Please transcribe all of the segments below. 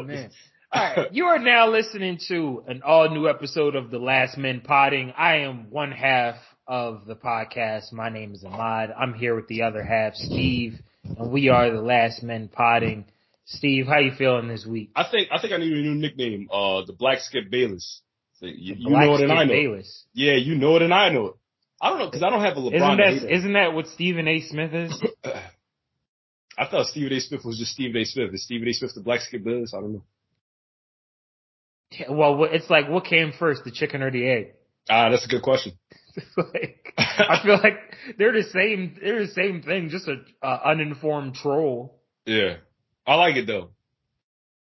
Oh, man. All right, you are now listening to an all new episode of the Last Men Podding. I am one half of the podcast. My name is Ahmad. I'm here with the other half, Steve, and we are the Last Men Podding. Steve, how you feeling this week? I think I think I need a new nickname. Uh, the Black Skip Bayless. So you, you know it and I know. it. Bayless. Yeah, you know it and I know it. I don't know because I don't have a LeBron. Isn't that, isn't that what Stephen A. Smith is? I thought Stephen A. Smith was just Stephen A. Smith. Is Stephen A. Smith the Black Skip Bayless? I don't know. well, it's like what came first, the chicken or the egg? Ah, that's a good question. Like I feel like they're the same. They're the same thing, just a uh, uninformed troll. Yeah, I like it though.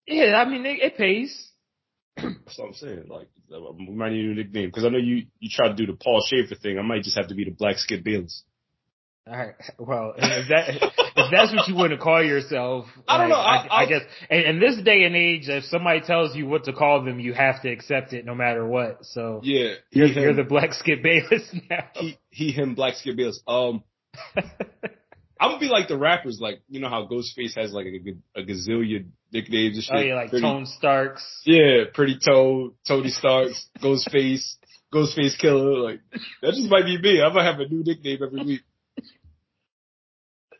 Yeah, I mean it, it pays. That's what I'm saying. Like, we might need a nickname because I know you you tried to do the Paul Schaefer thing. I might just have to be the Black Skip Bayless. All right. Well, if that that's what you want to call yourself, I don't like, know. I, I- I guess in, in this day and age, if somebody tells you what to call them, you have to accept it no matter what. So Yeah, you're, he, you're the Black Skip Bayless now. he, he him Black Skip Bayless. Um, I'm gonna be like the rappers, like you know how Ghostface has like a gazillion nicknames and shit. oh yeah, like Pretty- Tone Starks. Yeah, Pretty Toe, Tony Starks, Ghostface, Ghostface Killah. Like that just might be me. I'm gonna have a new nickname every week.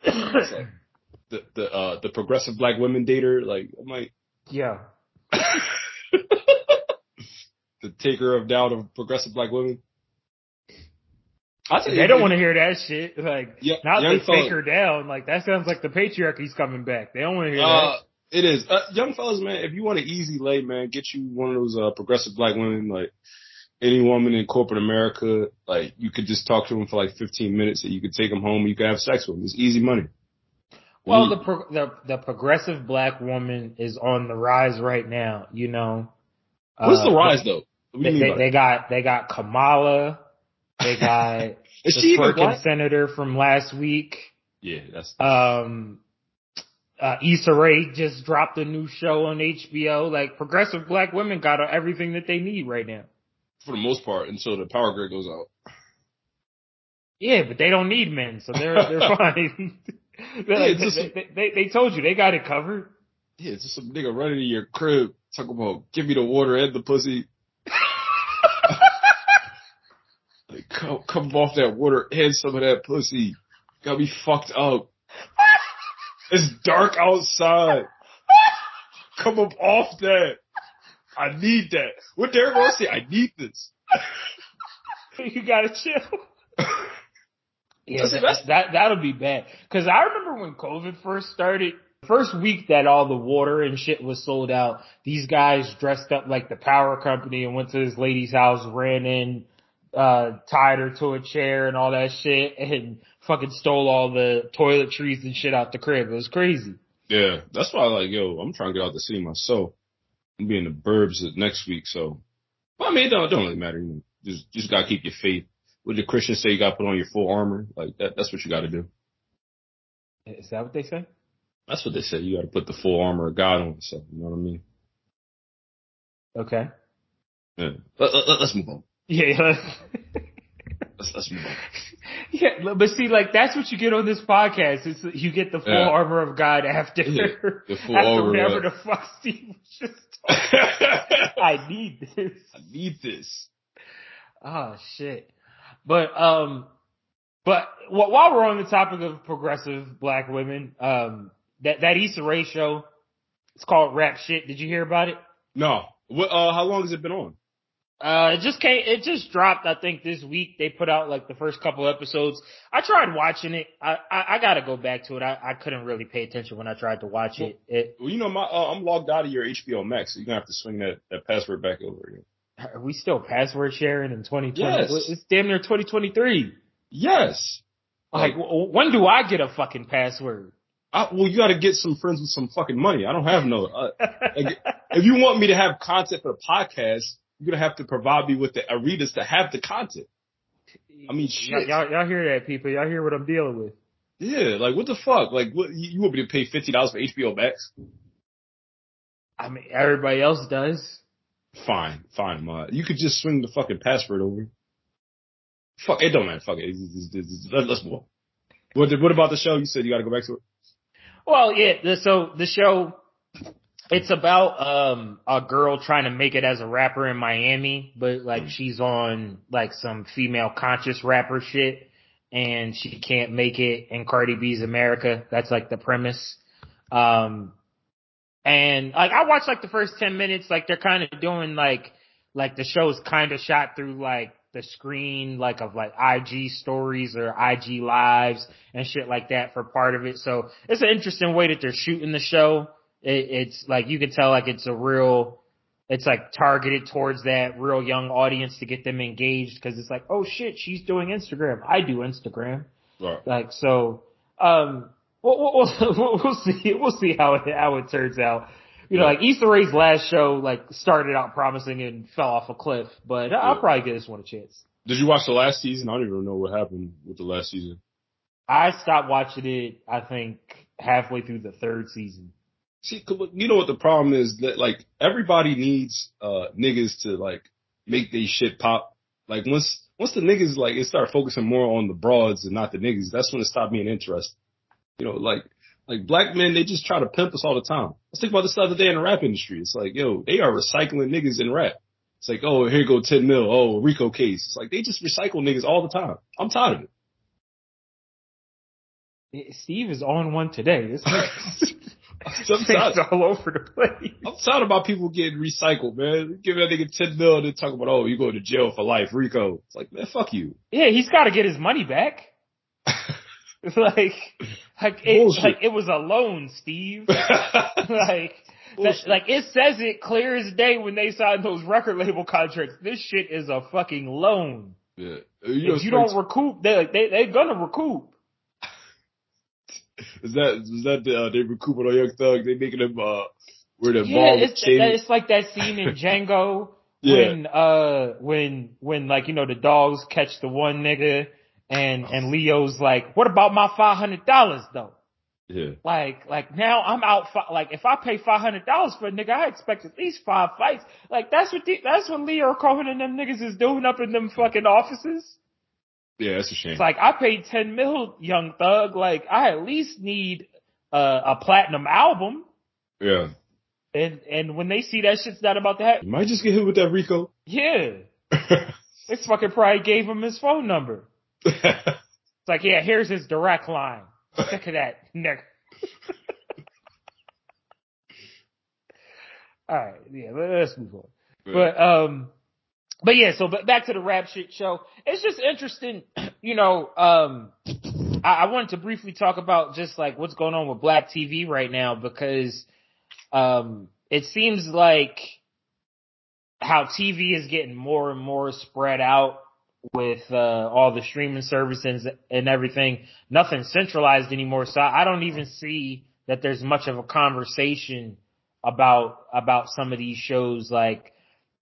It's like the the uh the progressive black women dater. Like I might yeah. the taker of doubt of progressive black women. I tell you, They don't want to hear that shit. Like, Yeah, not young they take her down. Like, that sounds like the patriarchy's coming back. They don't want to hear Uh, it is. Uh, young fellas, man, if you want an easy lay, man, get you one of those, uh, progressive black women, like, any woman in corporate America, like, you could just talk to them for like 15 minutes and you could take them home and you could have sex with them. It's easy money. Well, the, pro- the the progressive black woman is on the rise right now. You know, What's Uh, the rise though? They, they, they got they got Kamala. They got Is the she even twerking senator from last week. Yeah, that's, Um, uh, Issa Rae just dropped a new show on HBO. Like progressive black women got everything that they need right now. For the most part until the power grid goes out. Yeah, but they don't need men, so they're they're fine. They're like- Yeah, just- they, they, they, they told you they got it covered. Yeah, just some nigga running in your crib talking about give me the water and the pussy. like come come off that water and some of that pussy. Got me fucked up. It's dark outside. Come up off that. I need that. What Derrick Rose say? I need this. you gotta chill. Yeah, That's- that, that that'll be bad. Cause I remember when COVID first started, first week that all the water and shit was sold out, these guys dressed up like the power company and went to this lady's house, ran in, uh, tied her to a chair and all that shit and fucking stole all the toiletries and shit out the crib. It was crazy. Yeah, that's why I like, yo, I'm trying to get out to see myself. I'm being the burbs next week, so. But I mean, it don't, it don't really matter. You know, just, just gotta keep your faith. What the Christians say, you gotta put on your full armor. Like that, that's what you gotta do. Is that what they say? That's what they say. You gotta put the full armor of God on yourself. You know what I mean? Okay. Yeah. Let, let, let's move on. Yeah. yeah. Let's, let's move on. Yeah, but see, like that's what you get on this podcast. Is you get the full Yeah. armor of God after Yeah, the full after armor, whatever the fuck Steve was just. I need this. I need this. Oh shit. But um, but wh- while we're on the topic of progressive black women, um, that that Issa Rae show, it's called Rap Shit. Did you hear about it? No. What, uh, how long has it been on? Uh, it just came, it just dropped, I think this week. They put out like the first couple episodes. I tried watching it. I, I, I gotta go back to it. I, I couldn't really pay attention when I tried to watch it. It, Well, you know, my, uh, I'm logged out of your HBO Max, so you're gonna have to swing that, that password back over again. are we still password sharing in 2020? Yes. It's damn near 2023. Yes. Like, w- when do I get a fucking password? I, well, you got to get some friends with some fucking money. I don't have no. Uh, like, if you want me to have content for the podcast, you're gonna have to provide me with the arenas to have the content. I mean, shit. Y'all, y'all, hear that, people? Y'all hear what I'm dealing with? Yeah, like what the fuck? Like, what you, want me to pay fifty dollars for HBO Max? I mean, everybody else does. Fine, fine, ma. You could just swing the fucking password over. Fuck, it don't matter. Fuck it. It's- it's- it's- let's move on. What, what about the show? You said you got to go back to it. Well, yeah. The, so the show, It's about um a girl trying to make it as a rapper in Miami, but like she's on like some female conscious rapper shit and she can't make it in Cardi B's America. That's like the premise. Um and like I watched like the first 10 minutes like they're kind of doing like like the show's kind of shot through like the screen like of like IG stories or IG lives and shit like that for part of it. So it's an interesting way that they're shooting the show it, it's like you can tell like it's a real, it's like targeted towards that real young audience to get them engaged because it's like, oh shit, she's doing Instagram. I do Instagram. Right. Like so, um, we'll, we'll, we'll see we'll see how it how it turns out. You know, like Issa Rae's last show like started out promising and fell off a cliff, but I'll probably give this one a chance. Did you watch the last season? I don't even know what happened with the last season. I stopped watching it. I think halfway through the third season. See, you know what the problem is that like everybody needs uh niggas to like make their shit pop. Like once once the niggas like it start focusing more on the broads and not the niggas, that's when it stopped being interesting. You know, like like black men, they just try to pimp us all the time. Let's think about this the other day in the rap industry. It's like, yo, they are recycling niggas in rap. It's like, oh, here go 10 mil. Oh, RICO case. It's like they just recycle niggas all the time. I'm tired of it. Steve is on one today. Sometimes all over the place. I'm tired about people getting recycled, man. Give that nigga ten mil and talk about, oh, you go to jail for life, RICO. It's like, man, fuck you. Yeah, he's got to get his money back. like, like it, like it was a loan, Steve. like, that, like it says it clear as day when they signed those record label contracts. This shit is a fucking loan. Yeah. You know, if you don't recoup, they they they're gonna recoup. Is that is that the, uh, they recouping on Young Thug? They making him uh wear the yeah, ball it's, it's like that scene in Django yeah. when uh when when like you know the dogs catch the one nigga and and Leo's like, what about my five hundred dollars though? Yeah. Like, like now I'm out. Like, if I pay five hundred dollars for a nigga, I expect at least five fights. Like, that's what the, that's what Lyor Cohen and them niggas is doing up in them fucking offices. Yeah, that's a shame. It's like I paid ten mil, Young Thug. Like I at least need uh, a platinum album. Yeah. And and when they see that shit's not about to happen, you might just get hit with that RICO. Yeah. this fucking probably gave him his phone number. it's like, yeah, here's his direct line. Look at that, nigga. All right, yeah, let's move on. But um, but yeah, so but back to the rap shit show. It's just interesting, you know. Um, I, I wanted to briefly talk about just like what's going on with Black TV right now because um, it seems like how TV is getting more and more spread out with uh, all the streaming services and everything. Nothing centralized anymore, so I don't even see that there's much of a conversation about about some of these shows like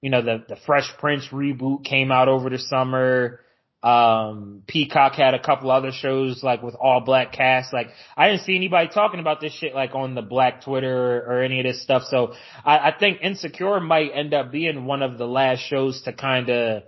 you know, the, the Fresh Prince reboot came out over the summer. Um, Peacock had a couple other shows like with all black cast. Like I didn't see anybody talking about this shit like on the black Twitter or, any of this stuff. So I, I think Insecure might end up being one of the last shows to kind of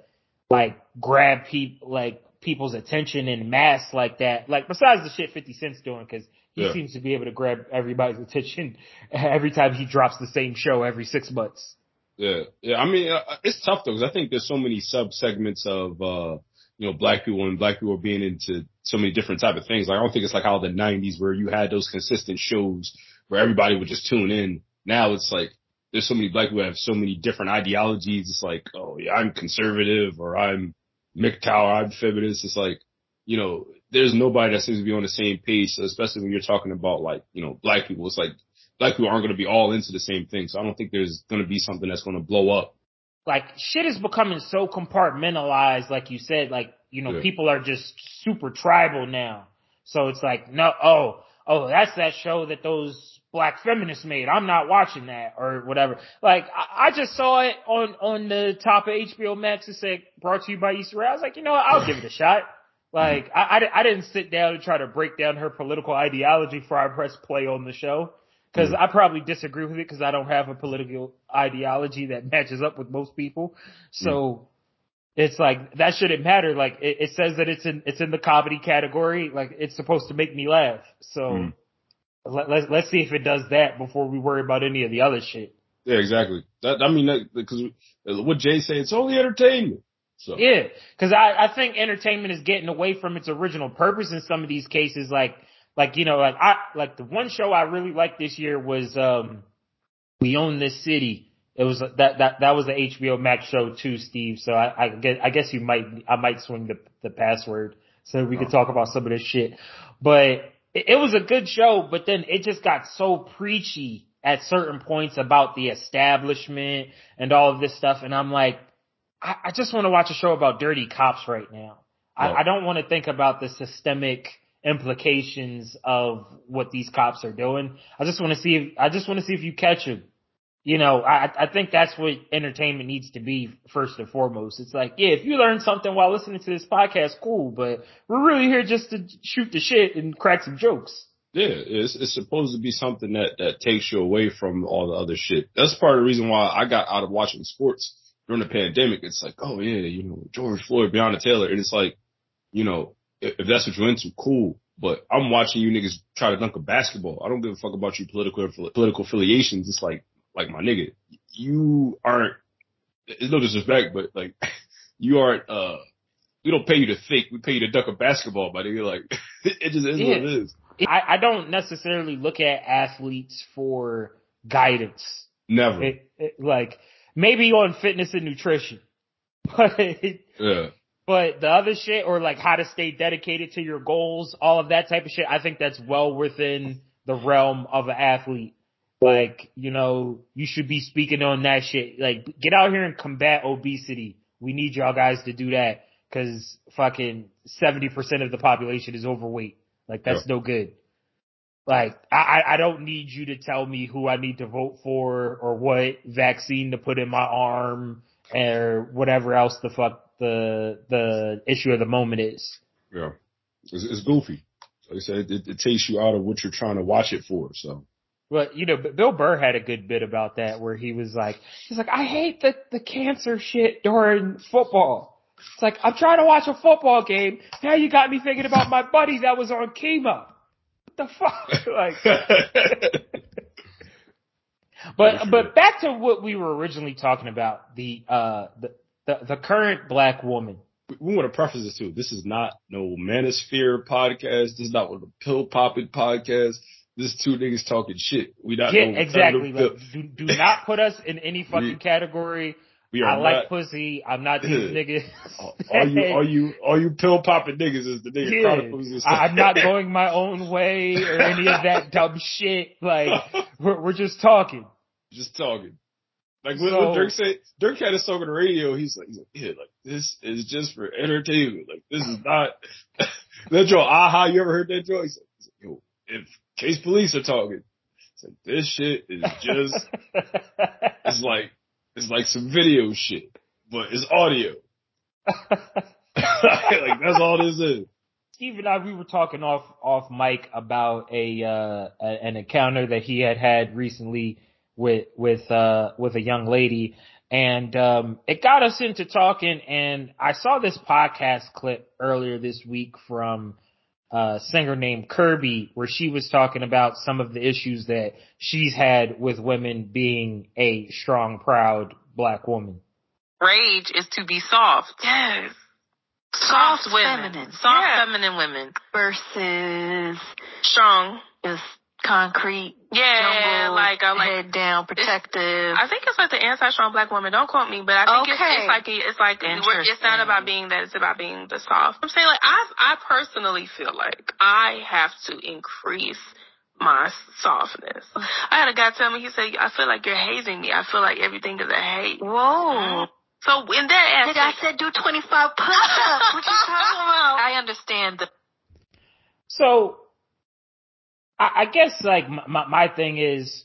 like grab people, like people's attention in mass like that. Like besides the shit 50 Cent's doing cause he yeah. seems to be able to grab everybody's attention every time he drops the same show every six months. Yeah, yeah. I mean, uh, it's tough though because I think there's so many sub segments of uh, you know black people and black people being into so many different type of things. Like I don't think it's like how the '90s where you had those consistent shows where everybody would just tune in. Now it's like there's so many black people have so many different ideologies. It's like, oh yeah, I'm conservative or I'm MGTOW, I'm feminist. It's like, you know, there's nobody that seems to be on the same page, especially when you're talking about like, you know, black people. It's like black people aren't going to be all into the same thing. So I don't think there's going to be something that's going to blow up. Like shit is becoming so compartmentalized, like you said, like, you know, yeah. people are just super tribal now. So it's like, no, oh, oh, that's that show that those black feminists made. I'm not watching that or whatever. Like, I, I just saw it on, on the top of HBO Max. It said brought to you by Rae. I was like, you know what? I'll give it a shot. Like, I, I, I, didn't sit down and try to break down her political ideology before I press play on the show. Cause mm. I probably disagree with it because I don't have a political ideology that matches up with most people. So mm. it's like, that shouldn't matter. Like it, it, says that it's in, it's in the comedy category. Like it's supposed to make me laugh. So, mm. let, let's let's see if it does that before we worry about any of the other shit. Yeah, exactly. That I mean, because what Jay said, it's only entertainment. So Yeah, because I I think entertainment is getting away from its original purpose in some of these cases. Like like you know like I like the one show I really liked this year was um We Own This City. It was that that that was the HBO Max show too, Steve. So I I guess I guess you might I might swing the the password so we could talk about some of this shit. But it, it was a good show, but then it just got so preachy at certain points about the establishment and all of this stuff, and I'm like, I, I just want to watch a show about dirty cops right now. I, I don't want to think about the systemic implications of what these cops are doing. I just want to see if I just want to see if you catch them. You know, I I think that's what entertainment needs to be first and foremost. It's like, yeah, if you learn something while listening to this podcast, cool, but we're really here just to shoot the shit and crack some jokes. Yeah, it's it's supposed to be something that that takes you away from all the other shit. That's part of the reason why I got out of watching sports during the pandemic. It's like, oh yeah, you know, George Floyd, Breonna Taylor, and it's like, you know, if, that's what you're into, cool. But I'm watching you niggas try to dunk a basketball. I don't give a fuck about your political political affiliations. It's like, like my nigga, you aren't. It's no disrespect, but like, you aren't. uh We don't pay you to think. We pay you to dunk a basketball, my nigga. Like, it just is what it is. I, I don't necessarily look at athletes for guidance. Never. It, it, like maybe on fitness and nutrition, but yeah. But the other shit or like how to stay dedicated to your goals, all of that type of shit, I think that's well within the realm of an athlete. Like, you know, you should be speaking on that shit. Like, get out here and combat obesity. We need y'all guys to do that because fucking 70% of the population is overweight. Like, that's no good. Like, I, I- I don't need you to tell me who I need to vote for or what vaccine to put in my arm or whatever else the fuck the, the issue of the moment is. Yeah. It's, it's goofy. Like I said, it, it takes you out of what you're trying to watch it for. So But you know, Bill Burr had a good bit about that where he was like, he's like, I hate the the cancer shit during football. It's like I'm trying to watch a football game. Now you got me thinking about my buddy that was on chemo. What the fuck? like, but but back to what we were originally talking about the uh the the, the current black woman. we want to preface this too. This is not no manosphere podcast. This is not one of the pill popping podcast. This is two niggas talking shit. We not Yeah, exactly. Like, do do not put us in any fucking We- category. we are I like pussy. I'm not these niggas. all you, all you, all you pill popping niggas is the nigga Yeah. I'm not going my own way or any of that dumb shit. Like we're, we're just talking. just talking. Like what, So- Dirk said, Dirk had a song on the radio. He's like, yeah, like this is just for entertainment. Like this is not that joint. Aha, you ever heard that like, he's like, yo, if case police are talking, it's like this shit is just it's like it's like some video shit, but it's audio. like that's all this is. Steve and I, we were talking off off mic about a, uh, a an encounter that he had had recently with with uh with a young lady, and um it got us into talking. And I saw this podcast clip earlier this week from a singer named Kirby, where she was talking about some of the issues that she's had with women being a strong, proud black woman. Rage is to be soft. Yes. Soft, Soft women. feminine. Soft Yeah. feminine women. Versus Strong. just concrete. Yeah, jungle, like, uh, like- head down, protective. I think it's like the anti-strong black woman. Don't quote me, but I think it's, Okay. it's like it's like it's not about being that. It's about being the soft. I'm saying like I I personally feel like I have to increase my softness. I had a guy tell me he said I feel like you're hazing me. I feel like everything is a hate. Whoa. So in that Nigga, I aspect, said do 25 push-ups. what you talking about? I understand the So, I, I guess like my, my, thing is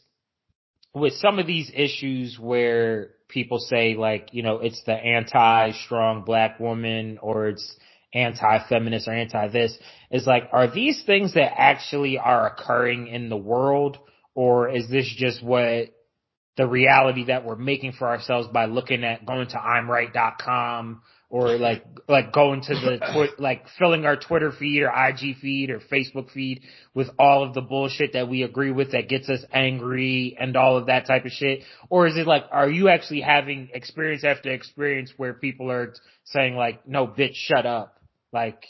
with some of these issues where people say like, you know, it's the anti-strong black woman or it's anti-feminist or anti-this, is like, are these things that actually are occurring in the world or is this just what the reality that we're making for ourselves by looking at going to I'mRight.com or mm-hmm. like like going to the twi- like filling our Twitter feed or IG feed or Facebook feed with all of the bullshit that we agree with that gets us angry and all of that type of shit? Or is it like are you actually having experience after experience where people are saying like, "No, bitch, shut up," like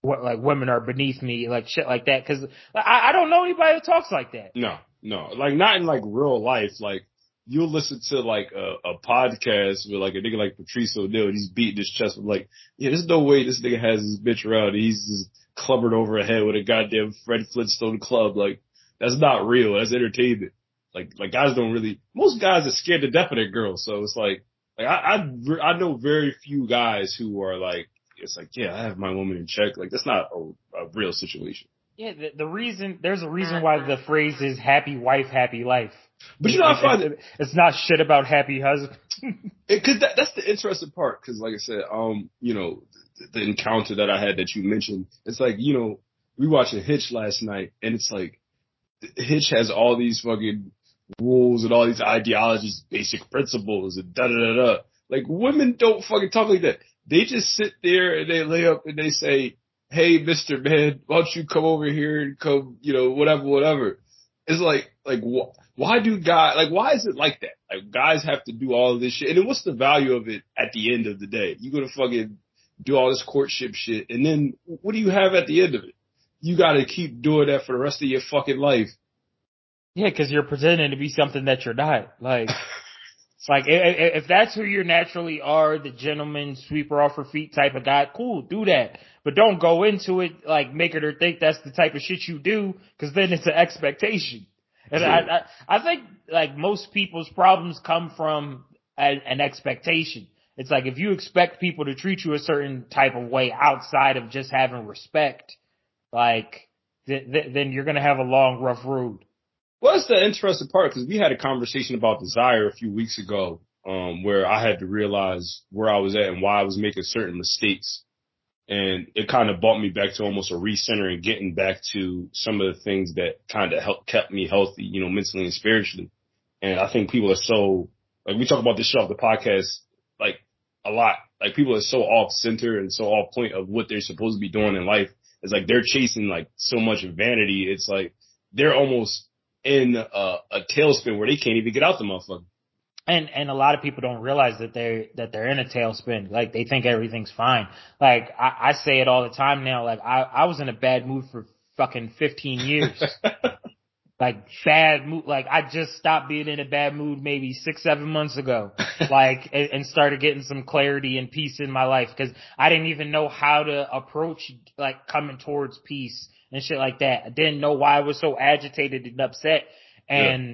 what like women are beneath me, like shit like that? Because I, I don't know anybody that talks like that. No, no, like not in like real life. Like you'll listen to like a, a podcast with like a nigga like Patrice O'Neal, he's beating his chest with like, yeah, there's no way this nigga has his bitch around. He's just clubbered over a head with a goddamn Fred Flintstone club. Like that's not real. That's entertainment. Like like guys don't really. Most guys are scared to death of their girls. So it's like like I I, I know very few guys who are like it's like yeah I have my woman in check. Like that's not a, a real situation. Yeah, the, the reason there's a reason why the phrase is "happy wife, happy life." But you know, I find it's, it's not shit about happy husband. Because that, that's the interesting part. Because like I said, um, you know, the, the encounter that I had that you mentioned, it's like you know, we watching Hitch last night, and it's like Hitch has all these fucking rules and all these ideologies, basic principles, and da da da da. Like women don't fucking talk like that. They just sit there and they lay up and they say, "Hey, Mister Man, why don't you come over here and come, you know, whatever, whatever." It's like, like what? Why do guys like why is it like that? Like guys have to do all of this shit, and then what's the value of it at the end of the day? You gonna fucking do all this courtship shit, and then what do you have at the end of it? You got to keep doing that for the rest of your fucking life. Yeah, because you're pretending to be something that you're not. Like, It's like if, if that's who you naturally are, the gentleman sweeper off her feet type of guy, cool, do that. But don't go into it like making her think that's the type of shit you do, because then it's an expectation. And I, I, I think like most people's problems come from a, an expectation. It's like if you expect people to treat you a certain type of way outside of just having respect, like th- th- then you're gonna have a long, rough road. Well, that's the interesting part because we had a conversation about desire a few weeks ago, um, where I had to realize where I was at and why I was making certain mistakes and it kind of brought me back to almost a recenter and getting back to some of the things that kind of helped kept me healthy, you know, mentally and spiritually. And I think people are so like we talk about this show off the podcast like a lot. Like people are so off center and so off point of what they're supposed to be doing in life. It's like they're chasing like so much vanity. It's like they're almost in a, a tailspin where they can't even get out the motherfucker and and a lot of people don't realize that they're that they're in a tailspin. Like they think everything's fine. Like I, I say it all the time now. Like I I was in a bad mood for fucking fifteen years. like bad mood. Like I just stopped being in a bad mood maybe six seven months ago. like and, and started getting some clarity and peace in my life because I didn't even know how to approach like coming towards peace and shit like that. I didn't know why I was so agitated and upset. And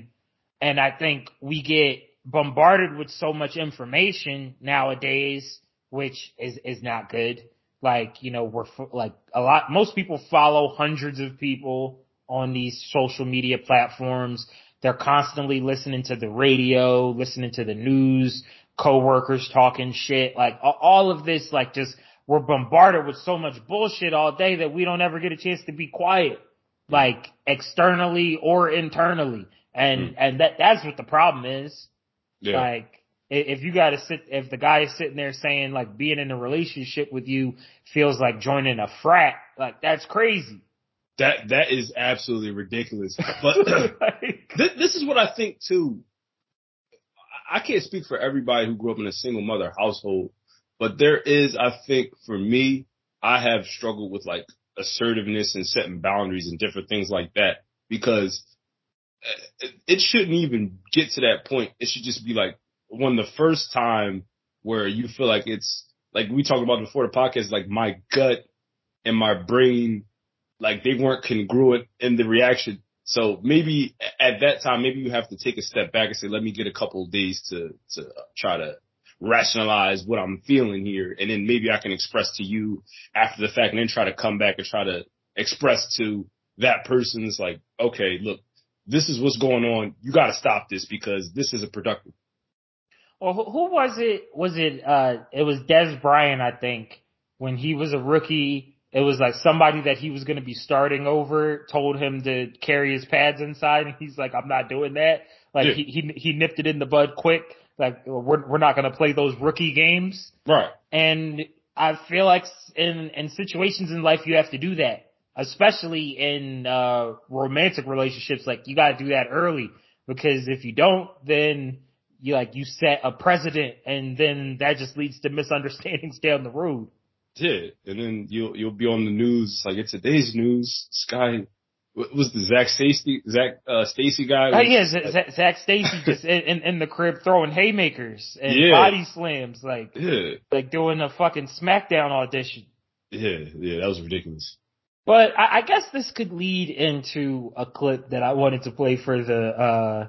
yeah. and I think we get bombarded with so much information nowadays, which is, is not good. Like, you know, we're like a lot, most people follow hundreds of people on these social media platforms. They're constantly listening to the radio, listening to the news, coworkers talking shit, like all of this, like just, we're bombarded with so much bullshit all day that we don't ever get a chance to be quiet, like externally or internally. And, mm. and that, that's what the problem is. Yeah. Like, if you gotta sit, if the guy is sitting there saying like being in a relationship with you feels like joining a frat, like that's crazy. That, that is absolutely ridiculous. But like, this, this is what I think too. I can't speak for everybody who grew up in a single mother household, but there is, I think for me, I have struggled with like assertiveness and setting boundaries and different things like that because Uh, it shouldn't even get to that point. It should just be like one of the first time where you feel like it's like we talked about before the podcast, like my gut and my brain, like they weren't congruent in the reaction. So maybe at that time, maybe you have to take a step back and say, let me get a couple of days to, to try to rationalize what I'm feeling here. And then maybe I can express to you after the fact and then try to come back and try to express to that person's like, okay, look, this is what's going on. You got to stop this because this isn't productive. Well, who was it? Was it, uh, it was Dez Bryant, I think, when he was a rookie. It was like somebody that he was going to be starting over told him to carry his pads inside and he's like, I'm not doing that. Like yeah. he, he, he nipped it in the bud quick. Like we're we're not going to play those rookie games. Right. And I feel like in in situations in life you have to do that, especially in uh romantic relationships. Like you got to do that early because if you don't, then you like you set a precedent, and then that just leads to misunderstandings down the road. Yeah, and then you'll you'll be on the news like it's today's news. Sky what was the Zac Stacy Zac uh, Stacy guy? Oh yeah, Zac, Zac Stacy just in, in the crib throwing haymakers and Yeah. body slams, like Yeah, like doing a fucking SmackDown audition. yeah, yeah. That was ridiculous. But I, I guess this could lead into a clip that I wanted to play for the uh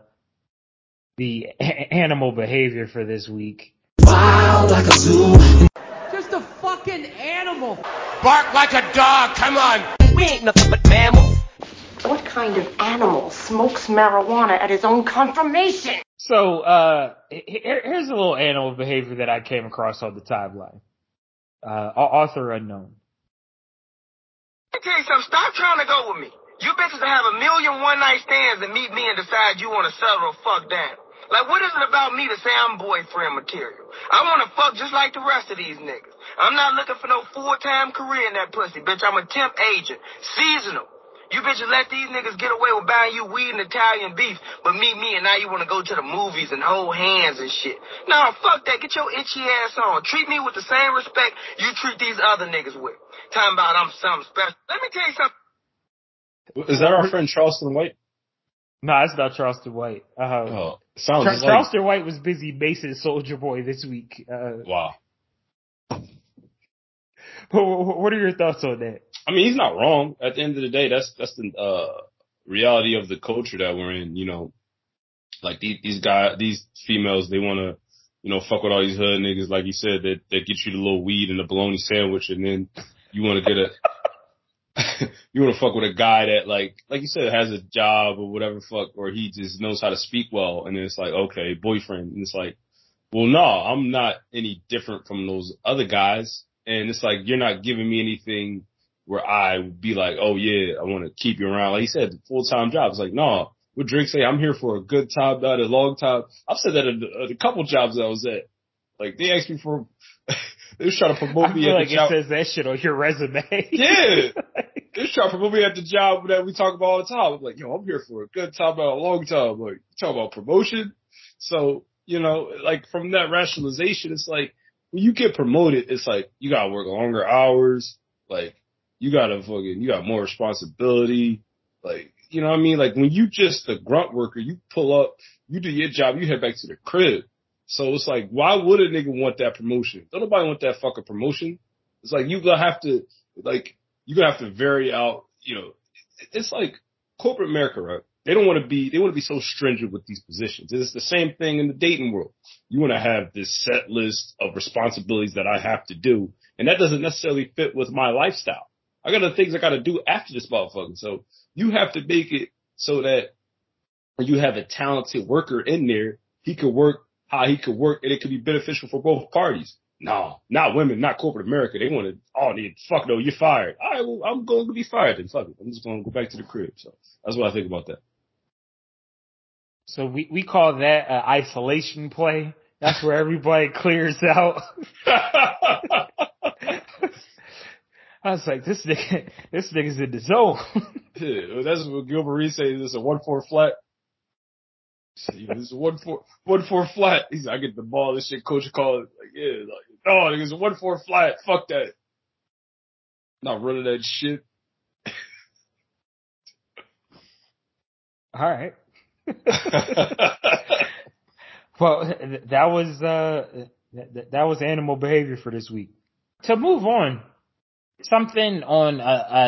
the a- animal behavior for this week. Wild like a zoo. Just a fucking animal. Bark like a dog, come on! We ain't nothing but mammals. What kind of animal smokes marijuana at his own confirmation? So uh here- here's a little animal behavior that I came across on the timeline. Uh author unknown. Let me tell you something, stop trying to go with me. You bitches have a million one night stands and meet me and decide you want to settle the fuck down. Like, what is it about me to say I'm boyfriend material? I want to fuck just like the rest of these niggas. I'm not looking for no full-time career in that pussy, bitch. I'm a temp agent. Seasonal. You bitches let these niggas get away with buying you weed and Italian beef, but meet me and now you want to go to the movies and hold hands and shit. Nah, fuck that. Get your itchy ass on. Treat me with the same respect you treat these other niggas with. Talking about I'm something special. Let me tell you something. Is that our friend Charleston White? No, that's not Charleston White. Uh, Oh, sounds Char- just like Charleston White was busy basing Soulja Boy this week. Uh, wow. what are your thoughts on that? I mean, he's not wrong. At the end of the day, that's that's the uh, reality of the culture that we're in. You know, like these these guys, these females, they want to, you know, fuck with all these hood niggas, like you said, that that get you the little weed and the bologna sandwich, and then you want to get a. you want to fuck with a guy that like, like you said, has a job or whatever fuck, or he just knows how to speak well, and then it's like, okay, boyfriend, and it's like, well, no, I'm not any different from those other guys, and it's like you're not giving me anything where I would be like, oh yeah, I want to keep you around. Like he said, full time job. It's like, no, what Drake say? I'm here for a good time, not a long time. I've said that at, at a couple jobs that I was at. Like they asked me for, they was trying to promote I me feel at like the it job. says that shit on your resume. Yeah. They was trying to promote me at the job that we talk about all the time. I'm like, yo, I'm here for a good time, not a long time. Like, talk about promotion. So, you know, like from that rationalization, it's like when you get promoted, it's like you gotta work longer hours. Like you gotta fucking, you got more responsibility. Like, you know what I mean? Like when you just a grunt worker, you pull up, you do your job, you head back to the crib. So it's like, why would a nigga want that promotion? Don't nobody want that fucking promotion. It's like you gonna have to, like, you gonna have to vary out, you know, it's like corporate America, right? They don't want to be, they want to be so stringent with these positions. It's the same thing in the dating world. You want to have this set list of responsibilities that I have to do. And that doesn't necessarily fit with my lifestyle. I got other things I got to do after this motherfucker. So you have to make it so that you have a talented worker in there. He could work how he could work and it could be beneficial for both parties. No, not women, not corporate America. They want to, oh, need, fuck no, you're fired. All right, well, I'm going to be fired then. Fuck it. I'm just going to go back to the crib. So that's what I think about that. So we, we call that uh, isolation play. That's where everybody clears out. I was like, this nigga, this nigga's in the zone. Yeah, that's what Gilbert Reed says. This is a one four flat. This is a one four one four flat. He's like, I get the ball. This shit, coach call it like, yeah, like, no, it's a one four flat. Fuck that. Not running that shit. All right. Well, th- that was uh th- that was animal behavior for this week. To move on, something on a,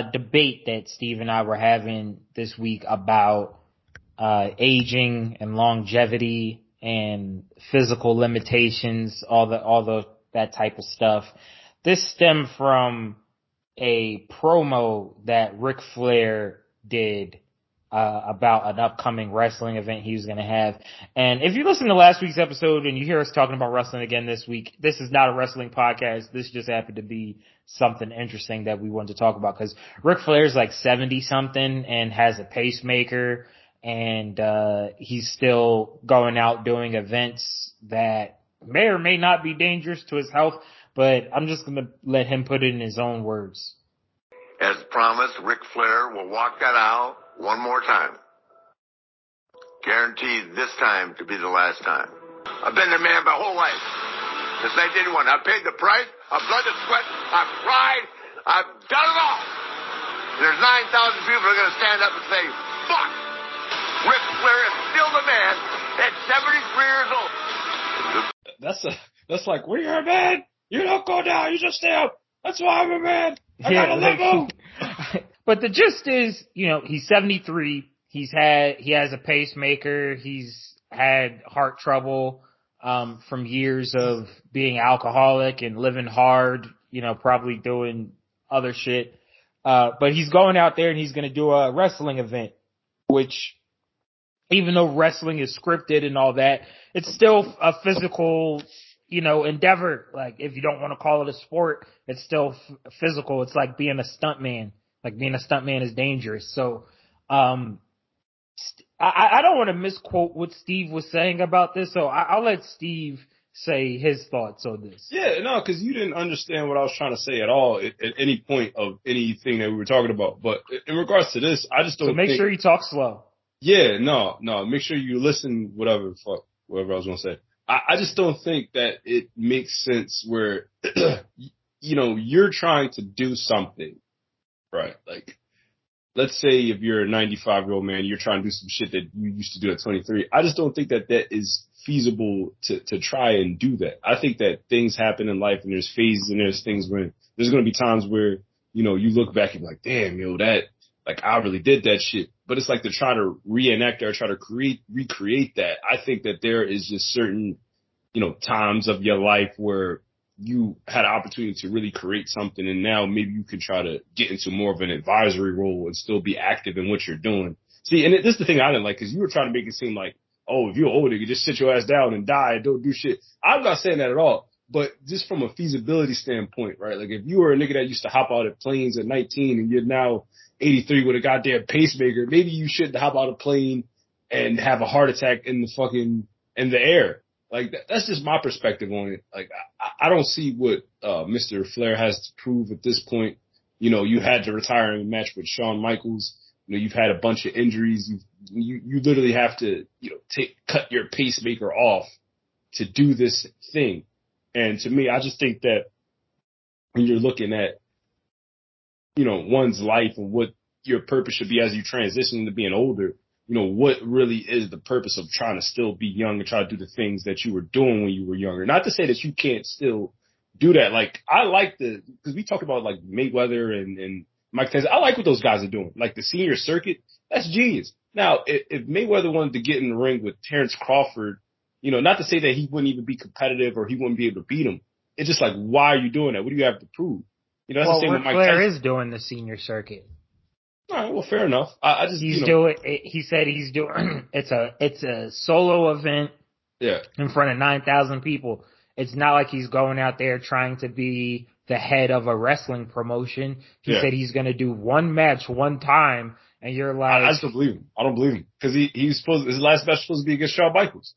a debate that Steve and I were having this week about uh aging and longevity and physical limitations, all the all the that type of stuff. This stemmed from a promo that Ric Flair did uh, about an upcoming wrestling event he was going to have. And if you listen to last week's episode and you hear us talking about wrestling again this week, this is not a wrestling podcast. This just happened to be something interesting that we wanted to talk about because Ric Flair's like 70 something and has a pacemaker and, uh, he's still going out doing events that may or may not be dangerous to his health, but I'm just gonna let him put it in his own words. As promised, Ric Flair will walk that aisle one more time. Guaranteed this time to be the last time. I've been the man my whole life. Since 1981. I've paid the price. I've blood and sweat. I've cried. I've done it all. There's 9,000 people who are going to stand up and say, fuck! Ric Flair is still the man at 73 years old. That's a, that's like, when you're a man, you don't go down, you just stay up. That's why I'm a man. I Yeah, gotta like- live on. but the gist is, you know, he's 73. He's had, he has a pacemaker. He's had heart trouble, um, from years of being alcoholic and living hard, you know, probably doing other shit. Uh, but he's going out there and he's going to do a wrestling event, which even though wrestling is scripted and all that, it's still a physical, you know, endeavor. Like if you don't want to call it a sport, it's still f- physical. It's like being a stuntman. Like being a stuntman is dangerous. So, um, st- I, I don't want to misquote what Steve was saying about this. So I, I'll let Steve say his thoughts on this. Yeah, no, because you didn't understand what I was trying to say at all at, at any point of anything that we were talking about. But in regards to this, I just don't So make think, sure you talk slow. Yeah, no, no. Make sure you listen. Whatever, the fuck, whatever I was gonna say. I, I just don't think that it makes sense where, you know, you're trying to do something, right? Like, let's say if you're a 95 year old man, you're trying to do some shit that you used to do at 23. I just don't think that that is feasible to to try and do that. I think that things happen in life and there's phases and there's things where there's gonna be times where you know you look back and like, damn, yo, that like I really did that shit. But it's like to try to reenact or try to create recreate that. I think that there is just certain you know times of your life where you had an opportunity to really create something and now maybe you can try to get into more of an advisory role and still be active in what you're doing. See, and this is the thing I didn't like because you were trying to make it seem like, oh, if you're old, you just sit your ass down and die and don't do shit. I'm not saying that at all. But just from a feasibility standpoint, right? Like if you were a nigga that used to hop out of planes at 19 and you're now 83 with a goddamn pacemaker, maybe you shouldn't hop out of a plane and have a heart attack in the fucking, in the air. Like that, that's just my perspective on it. Like I, I don't see what, uh, Mr. Flair has to prove at this point. You know, you had to retire in a match with Shawn Michaels. You know, you've had a bunch of injuries. You, you, you literally have to, you know, take, cut your pacemaker off to do this thing. And to me, I just think that when you're looking at, you know, one's life and what your purpose should be as you transition to being older, you know, what really is the purpose of trying to still be young and try to do the things that you were doing when you were younger. Not to say that you can't still do that. Like I like the, cause we talk about like Mayweather and, and Mike Tyson. I like what those guys are doing. Like the senior circuit, that's genius. Now, if, if Mayweather wanted to get in the ring with Terrence Crawford, you know, not to say that he wouldn't even be competitive or he wouldn't be able to beat him. It's just like, why are you doing that? What do you have to prove? You know, that's well, the same Ric with Mike Flair Tyson. is doing the senior circuit. All right, well, fair enough. I, I just, He's you know, doing. He said he's doing. It's a it's a solo event yeah, in front of nine thousand people. It's not like he's going out there trying to be the head of a wrestling promotion. He Yeah. said he's going to do one match one time, and you're I, like, I just don't believe him. I don't believe him because he he's supposed his last match supposed to be against Shawn Michaels.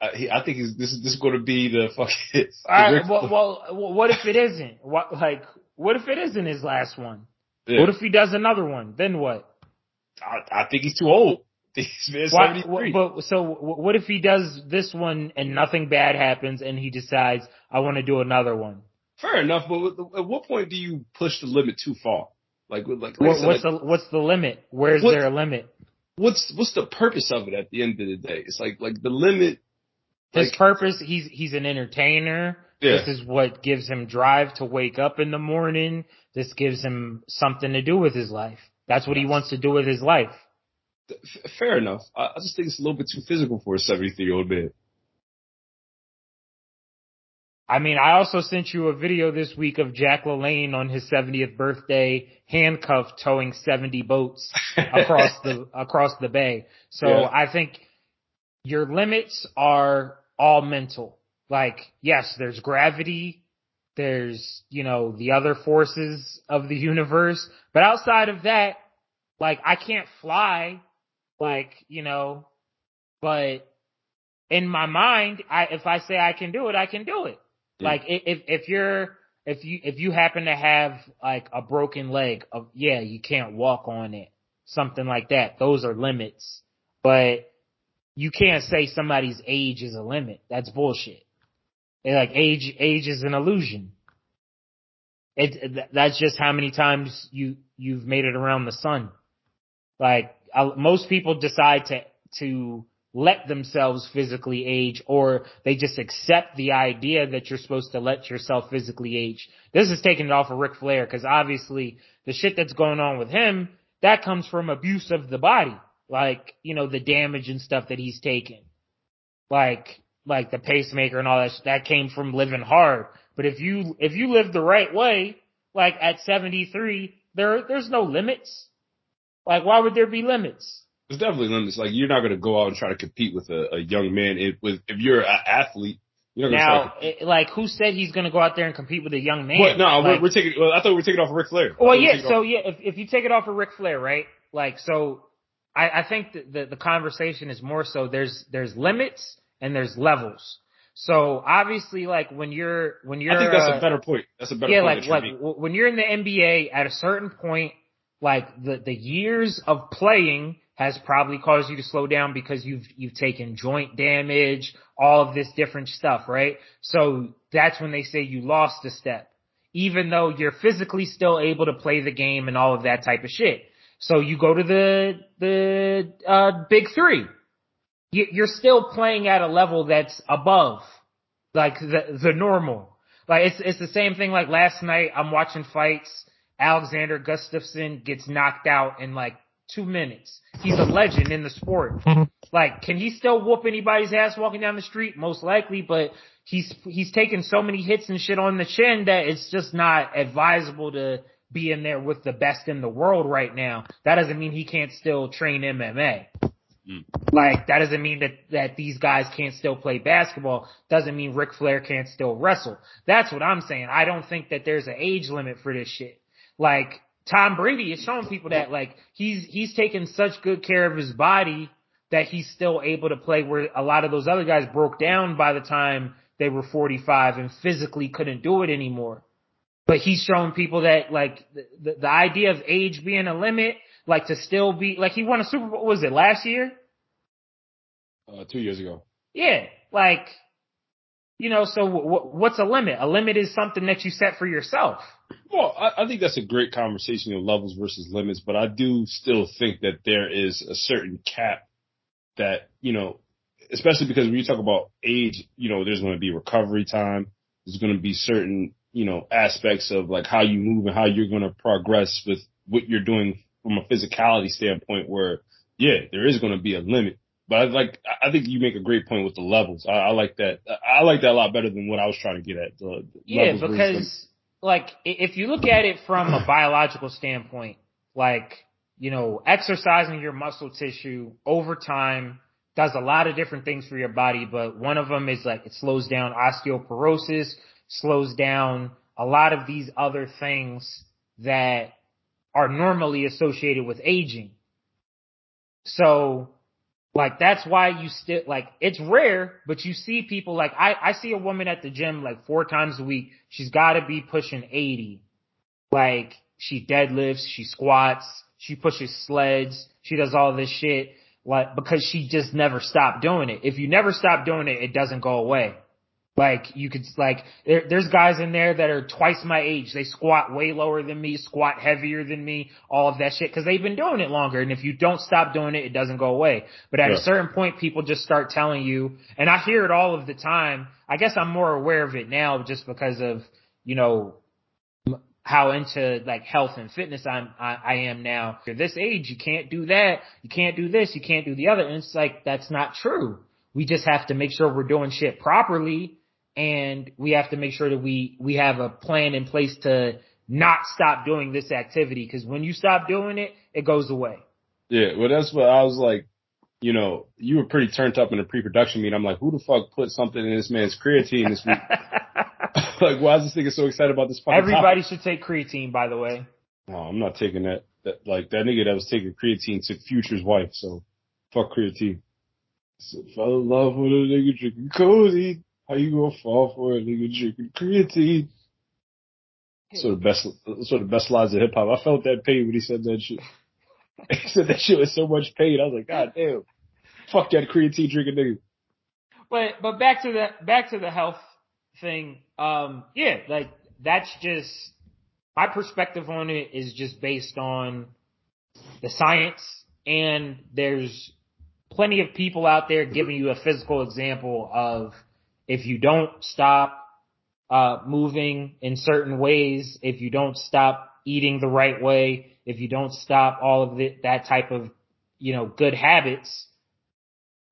I, he, I think he's, this is this is going to be the fucking. All right, well, well, what if it isn't? What like what if it isn't his last one? Yeah. What if he does another one? Then what? I, I think he's too old. Why, 73. but so what if he does this one and nothing bad happens and he decides I want to do another one? Fair enough, but at what point do you push the limit too far? Like, like, like What, said, what's like, the what's the limit? Where's What- there a limit? what's what's the purpose of it at the end of the day? It's like like the limit. His Like- purpose, he's he's an entertainer. Yeah. This is what gives him drive to wake up in the morning. This gives him something to do with his life. That's what he wants to do with his life. Fair enough. I, I just think it's a little bit too physical for a 73 year old man. I mean, I also sent you a video this week of Jack LaLanne on his 70th birthday, handcuffed, towing 70 boats across the across the bay. So Yeah. I think your limits are all mental. Like, yes, there's gravity, there's you know the other forces of the universe, but outside of that, like I can't fly, like you know, but in my mind, I if I say I can do it, I can do it. Yeah. Like if if you're if you if you happen to have like a broken leg, of yeah, you can't walk on it, something like that. Those are limits, but you can't say somebody's age is a limit. That's bullshit. Like age age is an illusion. It that's just how many times you you've made it around the sun. Like most people decide to to let themselves physically age or they just accept the idea that you're supposed to let yourself physically age. This is taking it off of Ric Flair because obviously the shit that's going on with him, that comes from abuse of the body. Like, you know, the damage and stuff that he's taken. Like, like the pacemaker and all that, sh- that came from living hard. But if you, if you live the right way, like at 73, there, there's no limits. Like, why would there be limits? There's definitely limits. Like you're not going to go out and try to compete with a, a young man. If, with if you're an athlete, you're not going to. Now, it, like, who said he's going to go out there and compete with a young man? What? No, Like- we're, we're taking. Well, I thought we were taking off of Ric Flair. Well, thought we yeah. So off- yeah, if if you take it off of Ric Flair, right? Like, so I, I think that the the conversation is more so there's there's limits and there's levels. So obviously, like when you're when you're I think that's uh, a better point. That's a better yeah, point. like like w- when you're in the NBA at a certain point, like the the years of playing has probably caused you to slow down because you've you've taken joint damage, all of this different stuff, right? So that's when they say you lost a step, even though you're physically still able to play the game and all of that type of shit. So you go to the the uh, big three. You- You're still playing at a level that's above like the the normal. Like it's it's the same thing. Like last night, I'm watching fights. Alexander Gustafsson gets knocked out in like two minutes. He's a legend in the sport. Mm-hmm. Like, can he still whoop anybody's ass walking down the street? Most likely, but he's he's taken so many hits and shit on the chin that it's just not advisable to be in there with the best in the world right now. That doesn't mean he can't still train MMA. Mm. Like that doesn't mean that that these guys can't still play basketball. Doesn't mean Ric Flair can't still wrestle. That's what I'm saying. I don't think that there's an age limit for this shit. Like Tom Brady is showing people that like he's he's taking such good care of his body that he's still able to play where a lot of those other guys broke down by the time they were 45 and physically couldn't do it anymore. But he's showing people that like the, the, the idea of age being a limit, like to still be like he won a Super Bowl. what Was it last year? uh, two years ago. Yeah, like, you know, so w- w- what's a limit? A limit is something that you set for yourself. Well, I, I think that's a great conversation of levels versus limits, but I do still think that there is a certain cap that, you know, especially because when you talk about age, you know, there's going to be recovery time. There's going to be certain, you know, aspects of like how you move and how you're going to progress with what you're doing from a physicality standpoint where, yeah, there is going to be a limit. But I like, I think you make a great point with the levels. I, I like that. I like that a lot better than what I was trying to get at. The, the Yeah, levels versus limits. because like if you look at it from a biological standpoint, like, you know, exercising your muscle tissue over time does a lot of different things for your body, but one of them is like it slows down osteoporosis, slows down a lot of these other things that are normally associated with aging. So like that's why you still like it's rare, but you see people like I I see a woman at the gym like four times a week. She's got to be pushing 80. Like she deadlifts, she squats, she pushes sleds, she does all this shit like because she just never stopped doing it. If you never stop doing it, it doesn't go away. Like you could like there, there's guys in there that are twice my age. They squat way lower than me, squat heavier than me, all of that shit because they've been doing it longer. And if you don't stop doing it, it doesn't go away. But at Yeah. a certain point, people just start telling you, and I hear it all of the time. I guess I'm more aware of it now just because of you know how into like health and fitness I'm I, I am now. At this age, you can't do that. You can't do this. You can't do the other. And it's like that's not true. We just have to make sure we're doing shit properly and we have to make sure that we we have a plan in place to not stop doing this activity because when you stop doing it, it goes away. Yeah, well, that's what I was like. You know, you were pretty turned up in the pre-production meeting. I'm like, who the fuck put something in this man's creatine this week? like, why is this nigga so excited about this Everybody topic? should take creatine, by the way. No, I'm not taking that. That like that nigga that was taking creatine took Future's wife. So fuck creatine. So fell in love with a nigga drinking codeine. How you gonna fall for a nigga drinking creatine? Sort of best, sort of best lines of hip hop. I felt that pain when he said that shit. he said that shit was so much pain. I was like, God damn, fuck that creatine drinking nigga. But but back to the back to the health thing. Um, yeah, like that's just my perspective on it is just based on the science, and there's plenty of people out there giving you a physical example of if you don't stop uh, moving in certain ways, if you don't stop eating the right way, if you don't stop all of the, that type of, you know, good habits,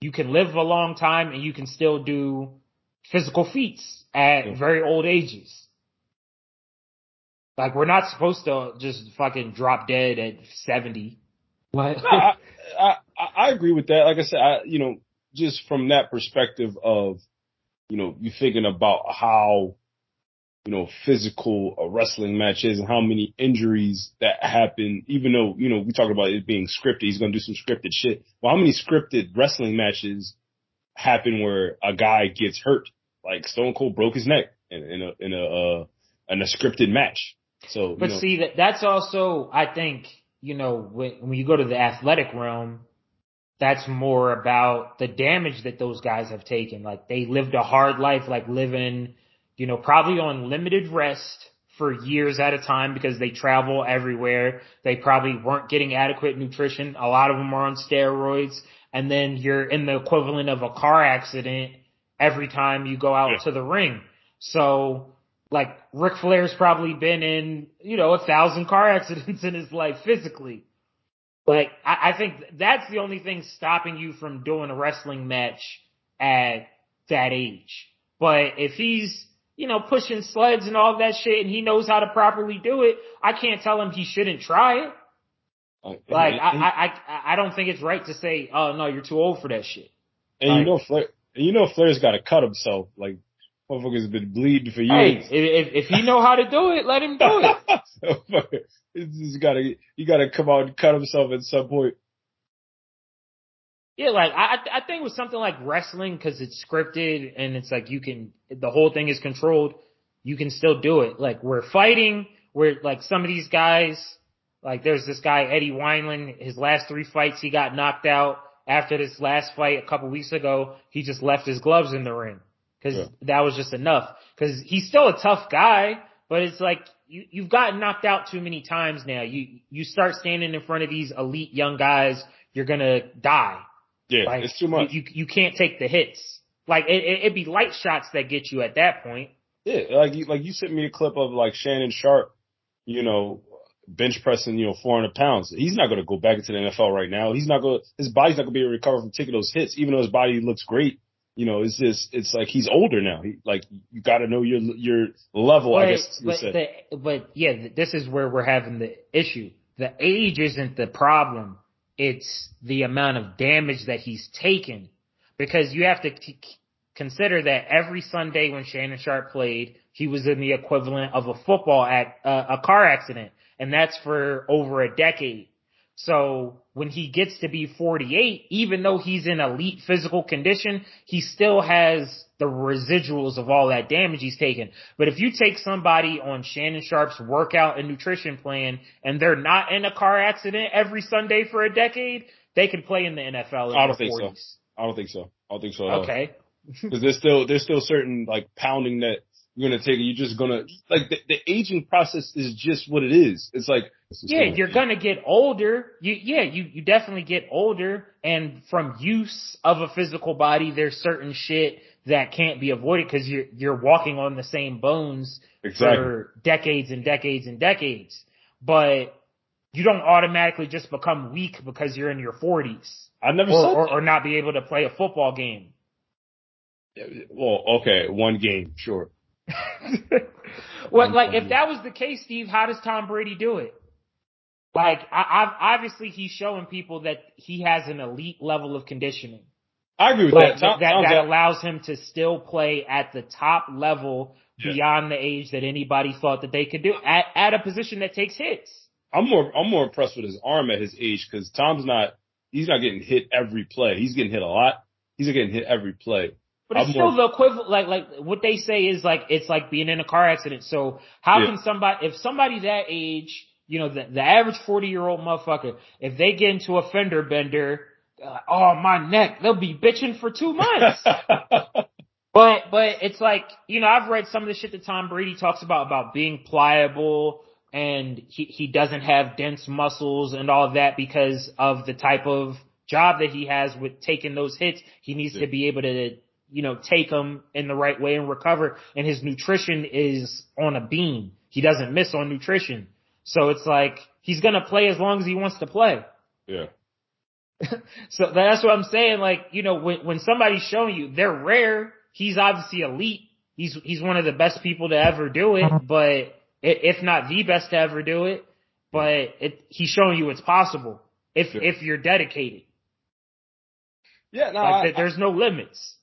you can live a long time and you can still do physical feats at very old ages. Like we're not supposed to just fucking drop dead at 70. What? No, I, I, I agree with that. Like I said, I, you know, just from that perspective of, you know, you thinking about how, you know, physical a wrestling match is and how many injuries that happen, even though, you know, we talk about it being scripted, he's going to do some scripted shit. Well, how many scripted wrestling matches happen where a guy gets hurt? Like Stone Cold broke his neck in, in a, in a, uh, in a scripted match. So, but know, see that that's also, I think, you know, when, when you go to the athletic realm, that's more about the damage that those guys have taken. Like they lived a hard life, like living, you know, probably on limited rest for years at a time because they travel everywhere. They probably weren't getting adequate nutrition. A lot of them are on steroids. And then you're in the equivalent of a car accident every time you go out yeah. to the ring. So like Ric Flair's probably been in, you know, a thousand car accidents in his life physically. Like, I, I think that's the only thing stopping you from doing a wrestling match at that age. But if he's, you know, pushing sleds and all that shit and he knows how to properly do it, I can't tell him he shouldn't try it. Like, I, I, I, I don't think it's right to say, oh no, you're too old for that shit. And like, you know, Flair, and you know, Flair's got to cut himself. Like, motherfucker's been bleeding for years. Hey, if, if he know how to do it, let him do it. so, he's gotta, he gotta come out and cut himself at some point. Yeah, like I, I think with something like wrestling, because it's scripted and it's like you can, the whole thing is controlled. You can still do it. Like we're fighting, we're like some of these guys, like there's this guy Eddie Wineland. His last three fights, he got knocked out. After this last fight a couple weeks ago, he just left his gloves in the ring because yeah. that was just enough. Because he's still a tough guy, but it's like you you've gotten knocked out too many times now. You you start standing in front of these elite young guys, you're gonna die. Yeah, like, it's too much. You, you, can't take the hits. Like it, it it'd be light shots that get you at that point. Yeah, like you like you sent me a clip of like Shannon Sharpe, you know, bench pressing, you know, 400 pounds. He's not going to go back into the NFL right now. He's not gonna his body's not going to be able to recover from taking those hits, even though his body looks great you know, it's just, it's like he's older now. He, like, you gotta know your, your level, but, I guess. But, the, but yeah, this is where we're having the issue. The age isn't the problem. It's the amount of damage that he's taken. Because you have to c- consider that every Sunday when Shannon Sharpe played, he was in the equivalent of a football act, uh, a car accident. And that's for over a decade. So when he gets to be 48, even though he's in elite physical condition, he still has the residuals of all that damage he's taken. But if you take somebody on Shannon Sharpe's workout and nutrition plan and they're not in a car accident every Sunday for a decade, they can play in the NFL. In I don't think 40s. so. I don't think so. I don't think so. Okay. Because there's still there's still certain like pounding that you're gonna take it. You're just gonna like the, the aging process is just what it is. It's like yeah, you're gonna get older. You yeah, you you definitely get older, and from use of a physical body, there's certain shit that can't be avoided because you're you're walking on the same bones exactly. for decades and decades and decades. But you don't automatically just become weak because you're in your 40s. I never or, said or, or not be able to play a football game. Well, okay, one game, sure. well, like if that was the case, Steve, how does Tom Brady do it? Like, I, I, obviously he's showing people that he has an elite level of conditioning. I agree with like, that. that, that, that allows him to still play at the top level yeah. beyond the age that anybody thought that they could do at, at a position that takes hits. I'm more, I'm more impressed with his arm at his age because Tom's not, he's not getting hit every play. He's getting hit a lot. he's getting hit every play. But it's I'm still more- the equivalent, like, like what they say is like, it's like being in a car accident. So how Yeah. can somebody, if somebody that age, you know, the, the average 40 year old motherfucker, if they get into a fender bender, uh, oh, my neck, they'll be bitching for two months. But but it's like you know I've read some of the shit that Tom Brady talks about about being pliable and he he doesn't have dense muscles and all that because of the type of job that he has with taking those hits. He needs Yeah. to be able to you know take them in the right way and recover. And his nutrition is on a beam. He doesn't miss on nutrition. So it's like he's gonna play as long as he wants to play. yeah. So that's what I'm saying. Like, you know, when, when somebody's showing you, they're rare. He's obviously elite. He's, he's one of the best people to ever do it, uh-huh. but i- if not the best to ever do it, but it, he's showing you it's possible if, Yeah. if you're dedicated. Yeah, no, Like, I, that there's no limits.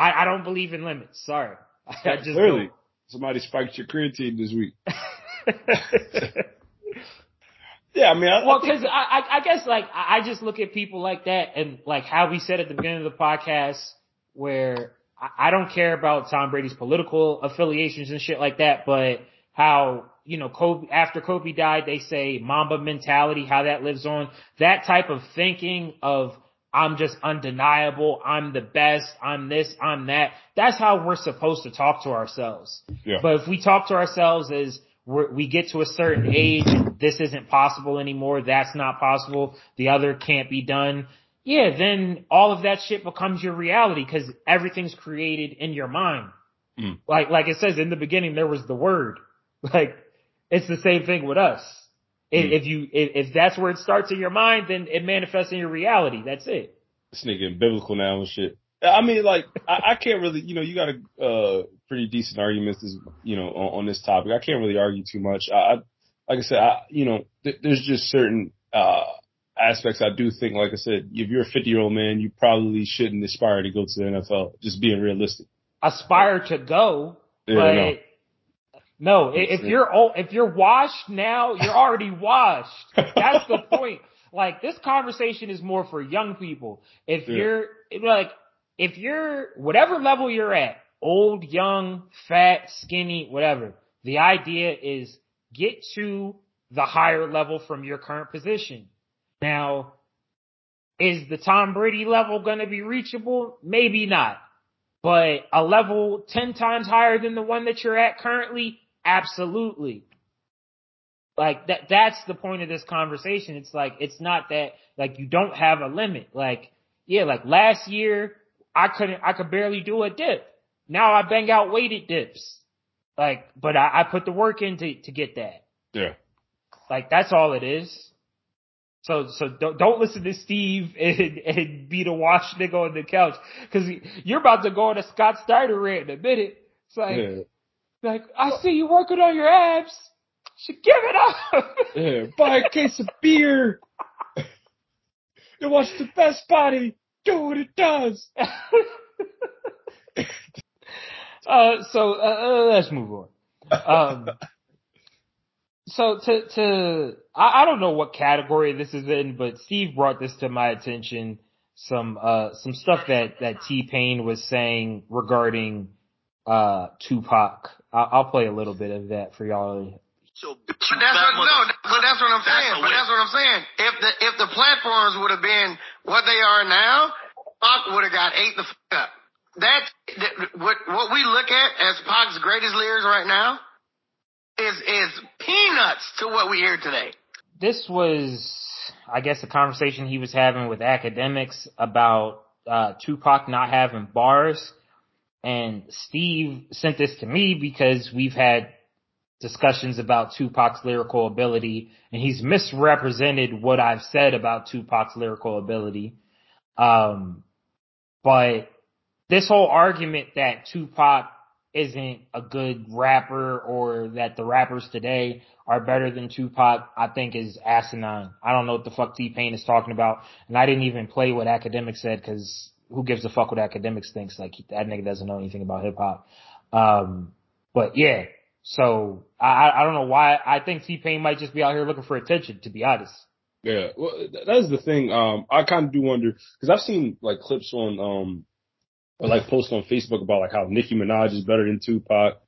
I, I don't believe in limits. Sorry. I just clearly somebody spiked your creatine this week. Yeah, I mean, I, Well, because I, I, I guess like I I just look at people like that and like how we said at the beginning of the podcast, where I, I don't care about Tom Brady's political affiliations and shit like that, but how you know Kobe after Kobe died, they say Mamba mentality, how that lives on. That type of thinking of I'm just undeniable, I'm the best, I'm this, I'm that. That's how we're supposed to talk to ourselves. Yeah. But if we talk to ourselves as we're, we get to a certain age, and this isn't possible anymore, that's not possible, the other can't be done, yeah, then all of that shit becomes your reality because everything's created in your mind. Mm. Like, like it says in the beginning, there was the word. Like, it's the same thing with us. If, Mm. if you, if, if that's where it starts in your mind, then it manifests in your reality. That's it. this nigga biblical now and shit. I mean, like, I, I can't really, you know, you got a uh, pretty decent arguments, this, you know, on, on this topic. I can't really argue too much. I, I like I said, I, you know, th- there's just certain uh aspects I do think, like I said, if you're a 50 year old man, you probably shouldn't aspire to go to the NFL. Just being realistic. Aspire to go, Yeah, but no. if you're old, if you're washed now, you're already washed. That's the point. Like this conversation is more for young people. If Yeah. you're like, if you're whatever level you're at, old, young, fat, skinny, whatever, the idea is get to the higher level from your current position. Now, is the Tom Brady level going to be reachable? Maybe not. But a level 10 times higher than the one that you're at currently? Absolutely. Like that, that's the point of this conversation. It's like, it's not that, like you don't have a limit. Like, yeah, like last year, I couldn't, I could barely do a dip. Now I bang out weighted dips. Like, but I, I put the work in to, to get that. Yeah. Like that's all it is. So so don't don't listen to Steve and and be the wash nigga on the couch because you're about to go on a Scott Steiner rant in a minute. It's like Yeah. Like I see you working on your abs. Should give it up. Yeah. Buy a case of beer. and watch the best body do what it does. uh, so uh, uh, let's move on. Um, so to to I, I don't know what category this is in, but Steve brought this to my attention. Some uh some stuff that that T Pain was saying regarding uh Tupac. I, I'll play a little bit of that for y'all. So But that's what, no, but that's what I'm saying. But that's what I'm saying. If the if the platforms would have been what they are now, Pac would have got ate the fuck up. That, that what what we look at as Pac's greatest lyrics right now is is peanuts to what we hear today. This was, I guess, a conversation he was having with Akademiks about uh Tupac not having bars. And Steve sent this to me because we've had discussions about Tupac's lyrical ability and he's misrepresented what I've said about Tupac's lyrical ability. Um, but this whole argument that Tupac isn't a good rapper or that the rappers today are better than Tupac, I think is asinine. I don't know what the fuck T-Pain is talking about. And I didn't even play what Akademiks said because who gives a fuck what Akademiks thinks? Like that nigga doesn't know anything about hip hop. Um, but yeah, so I, I don't know why. I think T Pain might just be out here looking for attention, to be honest. Yeah, well, that's the thing. Um, I kind of do wonder because I've seen like clips on um, or like posts on Facebook about like how Nicki Minaj is better than Tupac.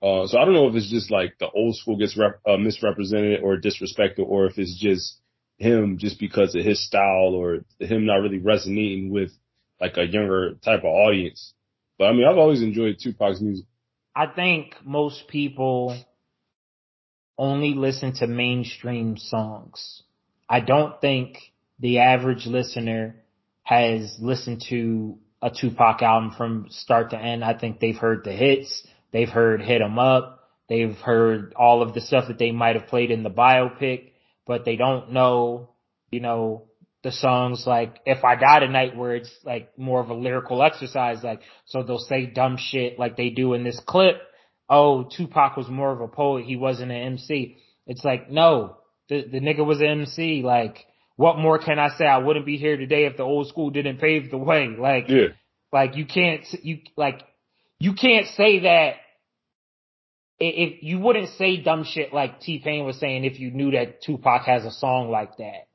Uh, so I don't know if it's just like the old school gets rep- uh, misrepresented or disrespected, or if it's just him just because of his style or him not really resonating with like a younger type of audience. But I mean, I've always enjoyed Tupac's music. I think most people only listen to mainstream songs. I don't think the average listener has listened to a Tupac album from start to end. I think they've heard the hits. They've heard Hit 'em Up. They've heard all of the stuff that they might have played in the biopic, but they don't know, you know, the songs like If I Die Tonight where it's like more of a lyrical exercise. Like, so they'll say dumb shit like they do in this clip. Oh, Tupac was more of a poet. He wasn't an MC. It's like, no, the, the nigga was an MC. Like, what more can I say? I wouldn't be here today if the old school didn't pave the way. Like, Yeah. like you can't, you, like, you can't say that if, you wouldn't say dumb shit like T-Pain was saying if you knew that Tupac has a song like that.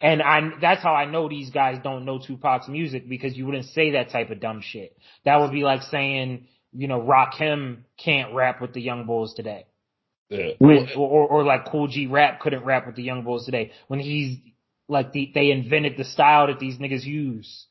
And I, that's how I know these guys don't know Tupac's music because you wouldn't say that type of dumb shit. That would be like saying, you know, Rakim can't rap with the young bulls today. Yeah. With, or, or like Kool G Rap couldn't rap with the young bulls today when he's like the, they invented the style that these niggas use.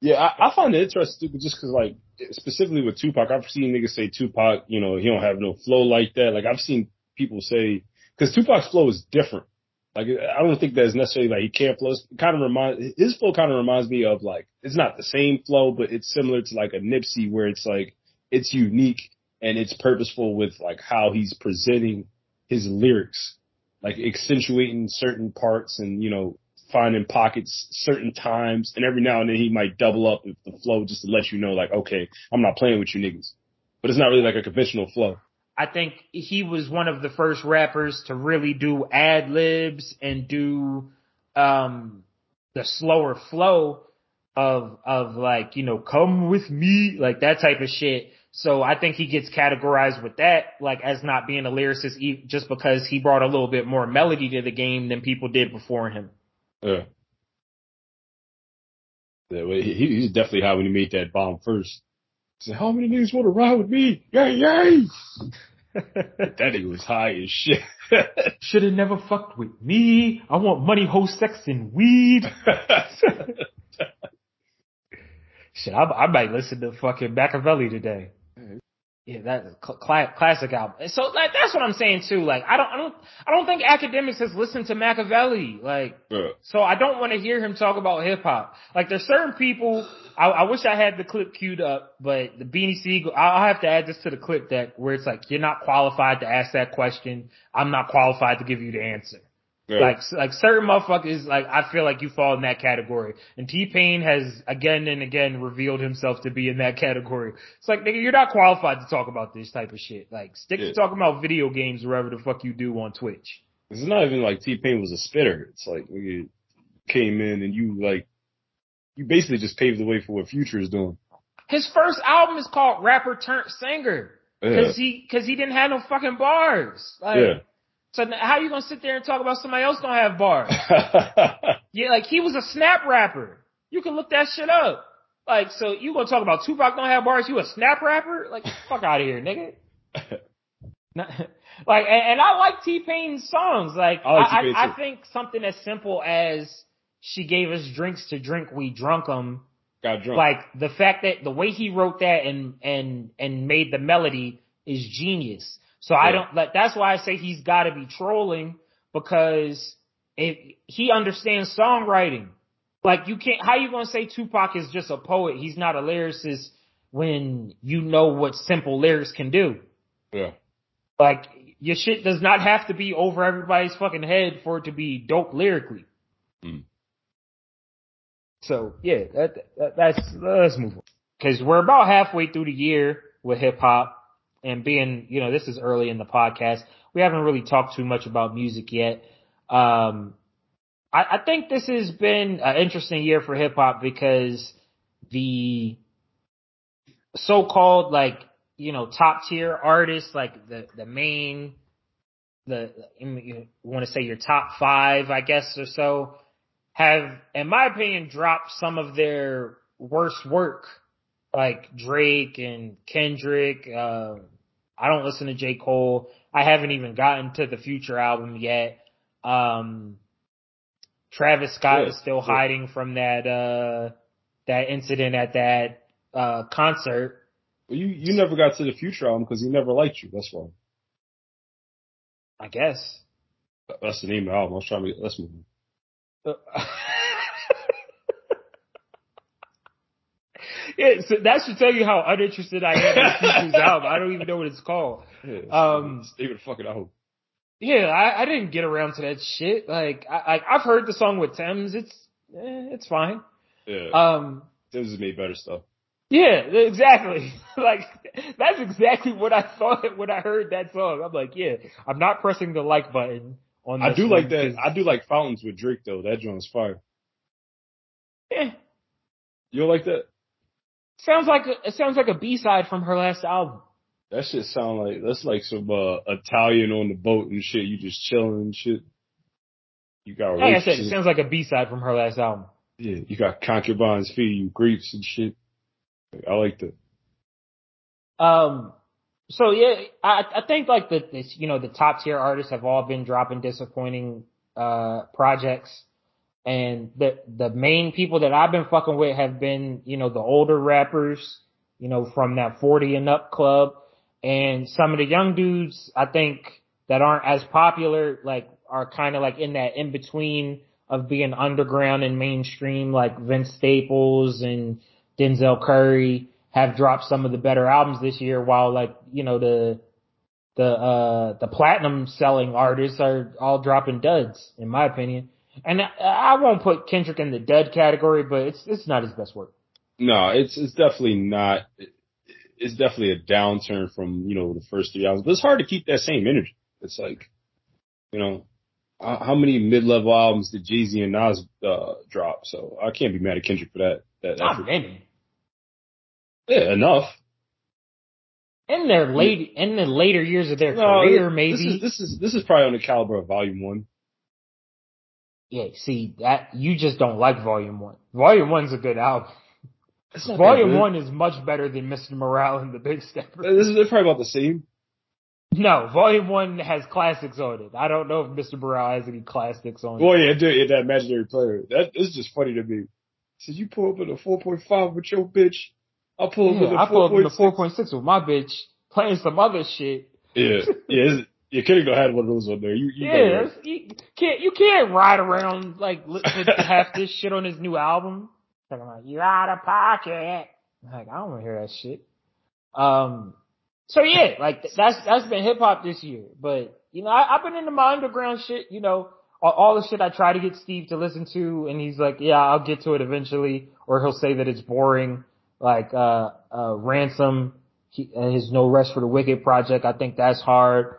Yeah, I, I find it interesting just because, like, specifically with Tupac, I've seen niggas say Tupac, you know, he don't have no flow like that. Like, I've seen people say because Tupac's flow is different. Like, I don't think that's necessarily like he can't flow. It kind of remind his flow kind of reminds me of like it's not the same flow, but it's similar to like a Nipsey where it's like it's unique and it's purposeful with like how he's presenting his lyrics, like accentuating certain parts and you know finding pockets certain times, and every now and then he might double up the flow just to let you know, like, okay, I'm not playing with you niggas. But it's not really like a conventional flow. I think he was one of the first rappers to really do ad libs and do um the slower flow of of like, you know, come with me, like that type of shit. So I think he gets categorized with that, like as not being a lyricist just because he brought a little bit more melody to the game than people did before him. Yeah. Yeah, well, he, he's definitely high when he made that bomb first. Said, how many niggas want to ride with me? Yay, yay! that nigga was high as shit. Should have never fucked with me. I want money, hoe, sex, and weed. Shit, I, I might listen to fucking Makaveli today. Yeah, that's a cl- classic album. So like, that's what I'm saying too. Like, I don't, I don't, I don't think Akademiks has listened to Makaveli. Like, Yeah. so I don't want to hear him talk about hip hop. Like, there's certain people. I, I wish I had the clip queued up, but the Beanie Sigel. I'll have to add this to the clip deck where it's like you're not qualified to ask that question. I'm not qualified to give you the answer. Yeah. Like, like certain motherfuckers, like I feel like you fall in that category. And T Pain has again and again revealed himself to be in that category. It's like, nigga, you're not qualified to talk about this type of shit. Like, stick Yeah. to talking about video games or whatever the fuck you do on Twitch. It's not even like T-Pain was a spitter. It's like, nigga came in and you like, you basically just paved the way for what Future is doing. His first album is called Rapper Turned Singer. Yeah. Cause he, cause he didn't have no fucking bars. Like, Yeah. So how you gonna sit there and talk about somebody else don't have bars? Yeah, like he was a snap rapper. You can look that shit up. Like, so you gonna talk about Tupac don't have bars? You a snap rapper? Like, fuck out of here, nigga. Like, and, and I like T Pain's songs. Like, I like I. I think something as simple as she gave us drinks to drink, we drunk them. Got drunk. Like the fact that the way he wrote that and and and made the melody is genius. So I don't like that's why I say he's got to be trolling because if he understands songwriting. Like you can't how you to say Tupac is just a poet? He's not a lyricist when you know what simple lyrics can do. yeah. Like your shit does not have to be over everybody's fucking head for it to be dope lyrically. Mm. So yeah, that, that that's let's move on because we're about halfway through the year with hip hop and being you know this is early in the podcast. We haven't really talked too much about music yet. Um, I, I think this has been an interesting year for hip hop because the so-called like you know top tier artists like the the main the you want to say your top five, I guess or so, have, in my opinion, dropped some of their worst work, like Drake and Kendrick. Uh, I don't listen to J Cole. I haven't even gotten to the Future album yet. Um, Travis Scott Yeah, is still yeah. hiding from that uh that incident at that uh concert. Well, you you never got to the future album because he never liked you. That's why. I guess. That's the name of the album. I was trying to. Let's move. on. Uh, yeah, so that should tell you how uninterested I am in Future's album. I don't even know what it's called. Yeah, Um, David fucking album. Yeah, I, I didn't get around to that shit. Like, I, I I've heard the song with Tems. It's eh, it's fine. Yeah, Um, Tems has made better stuff. yeah, exactly. like, that's exactly what I thought when I heard that song. I'm like, yeah, I'm not pressing the like button on. I do like that. I do like Fountains with Drake though. That joint's fire. eh, You don't like that? Sounds like it sounds like a B side from her last album. That shit sound like that's like some uh, Italian on the boat and shit. You just chilling and shit. You got Like I said, it sounds like a B side from her last album. yeah. You got concubines feeding you grapes and shit. I like that. Um, so yeah, I, I think like the, this, you know, the top tier artists have all been dropping disappointing, uh, projects. And the, the main people that I've been fucking with have been, you know, the older rappers, you know, from that 40 and up club. And some of the young dudes, I think that aren't as popular, like are kind of like in that in between of being underground and mainstream, like Vince Staples and Denzel Curry have dropped some of the better albums this year while like, you know, the, the, uh, the platinum selling artists are all dropping duds, in my opinion. And I, won't put Kendrick in the dud category, but it's, it's not his best work. No, it's it's definitely not. It's definitely a downturn from you know the first three albums. But it's hard to keep that same energy. It's like, you know, how many mid level albums did Jay Z and Nas uh, drop? So I can't be mad at Kendrick for that. That Not effort. many. Yeah, enough. In their late, in the later years of their No, career, this maybe. is this is this is probably on the caliber of Volume One. Yeah, see, that, you just don't like Volume 1. Volume 1's a good album. Volume. 1 is much better than Mr. Morale and the Big Stepper. This is probably about the same. No, Volume 1 has classics on it. I don't know if Mr. Morale has any classics on it. Well, yeah, dude, yeah, that imaginary player. That is just funny to me. Said you pull up in a four point five with your bitch. I'll pull up Yeah, in I a four in point six. 4.6 with my bitch, playing some other shit. Yeah, yeah, it's- Kendrick don't have one of those on there. You, you Yeah, you can't you can't ride around like to half this shit on his new album. Talking about you out of pocket. Like I don't want to hear that shit. Um, so yeah, like that's that's been hip hop this year. But you know, I, I've been into my underground shit. You know, all, all the shit I try to get Steve to listen to, and he's like, "Yeah, I'll get to it eventually," or he'll say that it's boring. Like uh, uh, Ransom, he, his No Rest for the Wicked project. I think that's hard.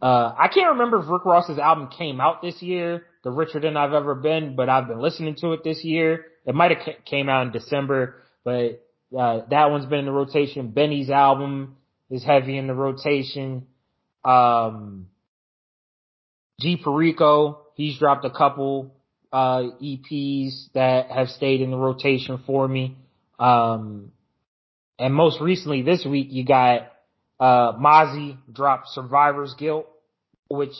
Uh, I can't remember if Rick Ross's album came out this year, The Richer Than I've Ever Been, but I've been listening to it this year. It might have ca- came out in December, but, uh, that one's been in the rotation. Benny's album is heavy in the rotation. Um, G Perico, he's dropped a couple, uh, EPs that have stayed in the rotation for me. Um, and most recently this week you got uh, Mozzy dropped Survivor's Guilt, which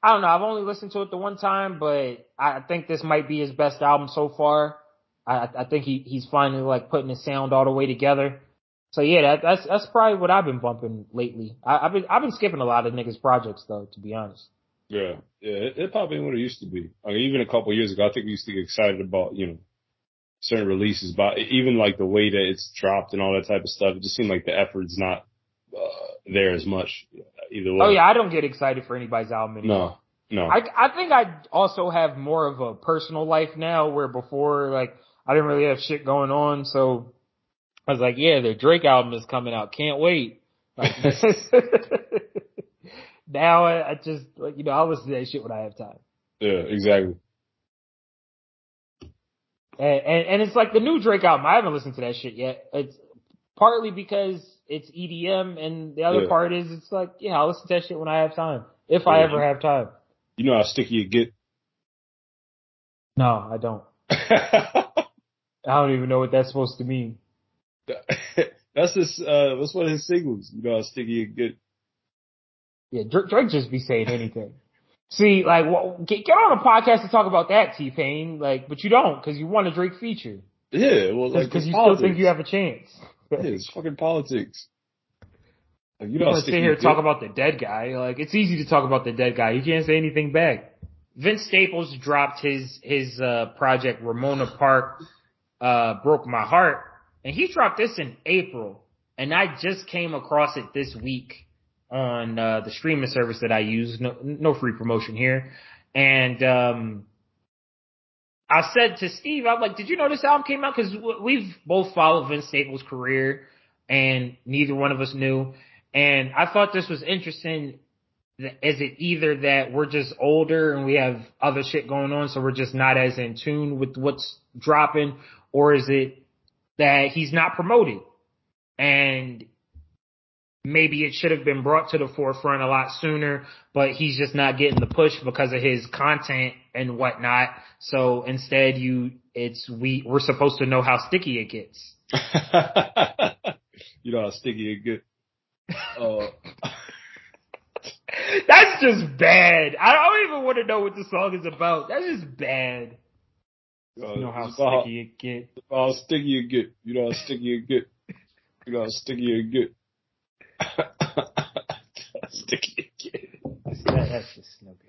I don't know. I've only listened to it the one time, but I think this might be his best album so far. I, I think he, he's finally like putting his sound all the way together. So yeah, that, that's that's probably what I've been bumping lately. I, I've been I've been skipping a lot of niggas projects though, to be honest. Yeah, yeah. It, it probably ain't what it used to be. I mean, even a couple years ago, I think we used to get excited about you know certain releases, but even like the way that it's dropped and all that type of stuff. It just seemed like the effort's not Uh, there as much. Either way. Oh yeah, I don't get excited for anybody's album anymore. No, no. I I think I also have more of a personal life now, where before like I didn't really have shit going on, so I was like, yeah, the Drake album is coming out, can't wait. Like, now I, I just like you know I listen to that shit when I have time, yeah, exactly. and, and and it's like the new Drake album. I haven't listened to that shit yet. It's partly because it's EDM, and the other Yeah. part is it's like yeah, I'll listen to that shit when I have time. If I ever have time. You know how sticky it get. No, I don't. I don't even know what that's supposed to mean. that's his. Uh, that's one of his singles. You know how sticky it get. Yeah, Drake, Drake just be saying anything. See, like, well, get, get on a podcast to talk about that, T Pain. Like, but you don't because you want a Drake feature Yeah, well, like because you politics. still think you have a chance. It's fucking politics. Like, you You know how want to sit here and talk about the dead guy. Like, it's easy to talk about the dead guy. You can't say anything back. Vince Staples dropped his his uh, project Ramona Park uh, broke my heart, and he dropped this in April, and I just came across it this week on uh, the streaming service that I use. No, no free promotion here, and um, I said to Steve, I'm like, "Did you know this album came out?" Because we've both followed Vince Staples' career, and neither one of us knew. And I thought this was interesting. Is it either that we're just older and we have other shit going on, so we're just not as in tune with what's dropping, or is it that he's not promoted and maybe it should have been brought to the forefront a lot sooner, but he's just not getting the push because of his content and whatnot. So instead, you it's we we're supposed to know how sticky it gets. you know how sticky it get. Uh, That's just bad. I don't even want to know what the song is about. That's just bad. uh, You know how sticky it get. how sticky it get. You know how sticky it get. You know how sticky it get. sticky it get. That's, that, that's just no good.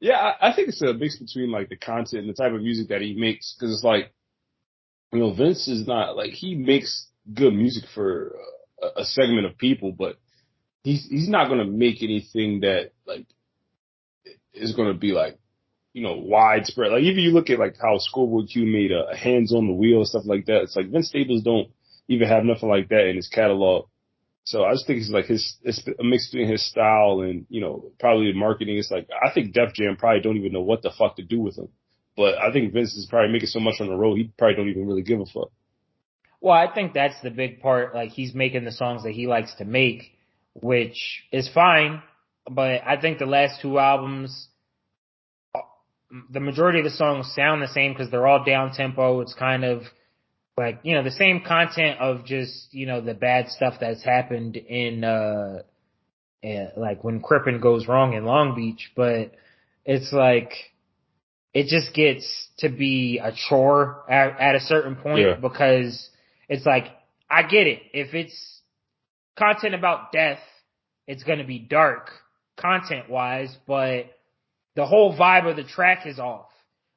Yeah, I, I think it's a mix between like the content and the type of music that he makes. Cause it's like, you know, Vince is not like, he makes good music for a, a segment of people, but he's, he's not to make anything that like is to be like, you know, widespread. Like even you look at like how Schoolboy Q made a hands on the wheel and stuff like that. It's like Vince Staples don't even have nothing like that in his catalog. So I just think it's like his, it's a mix between his style and, you know, probably the marketing. It's like, I think Def Jam probably don't even know what the fuck to do with him. But I think Vince is probably making so much on the road, he probably don't even really give a fuck. Well, I think that's the big part. Like he's making the songs that he likes to make, which is fine. But I think the last two albums, uh, the majority of the songs sound the same because they're all down tempo. It's kind of like, you know, the same content of just, you know, the bad stuff that's happened in, uh, eh, like when Crippen goes wrong in Long Beach, but it's like, it just gets to be a chore at, at a certain point Yeah. because it's like, I get it. If it's content about death, it's going to be dark content wise, but the whole vibe of the track is off.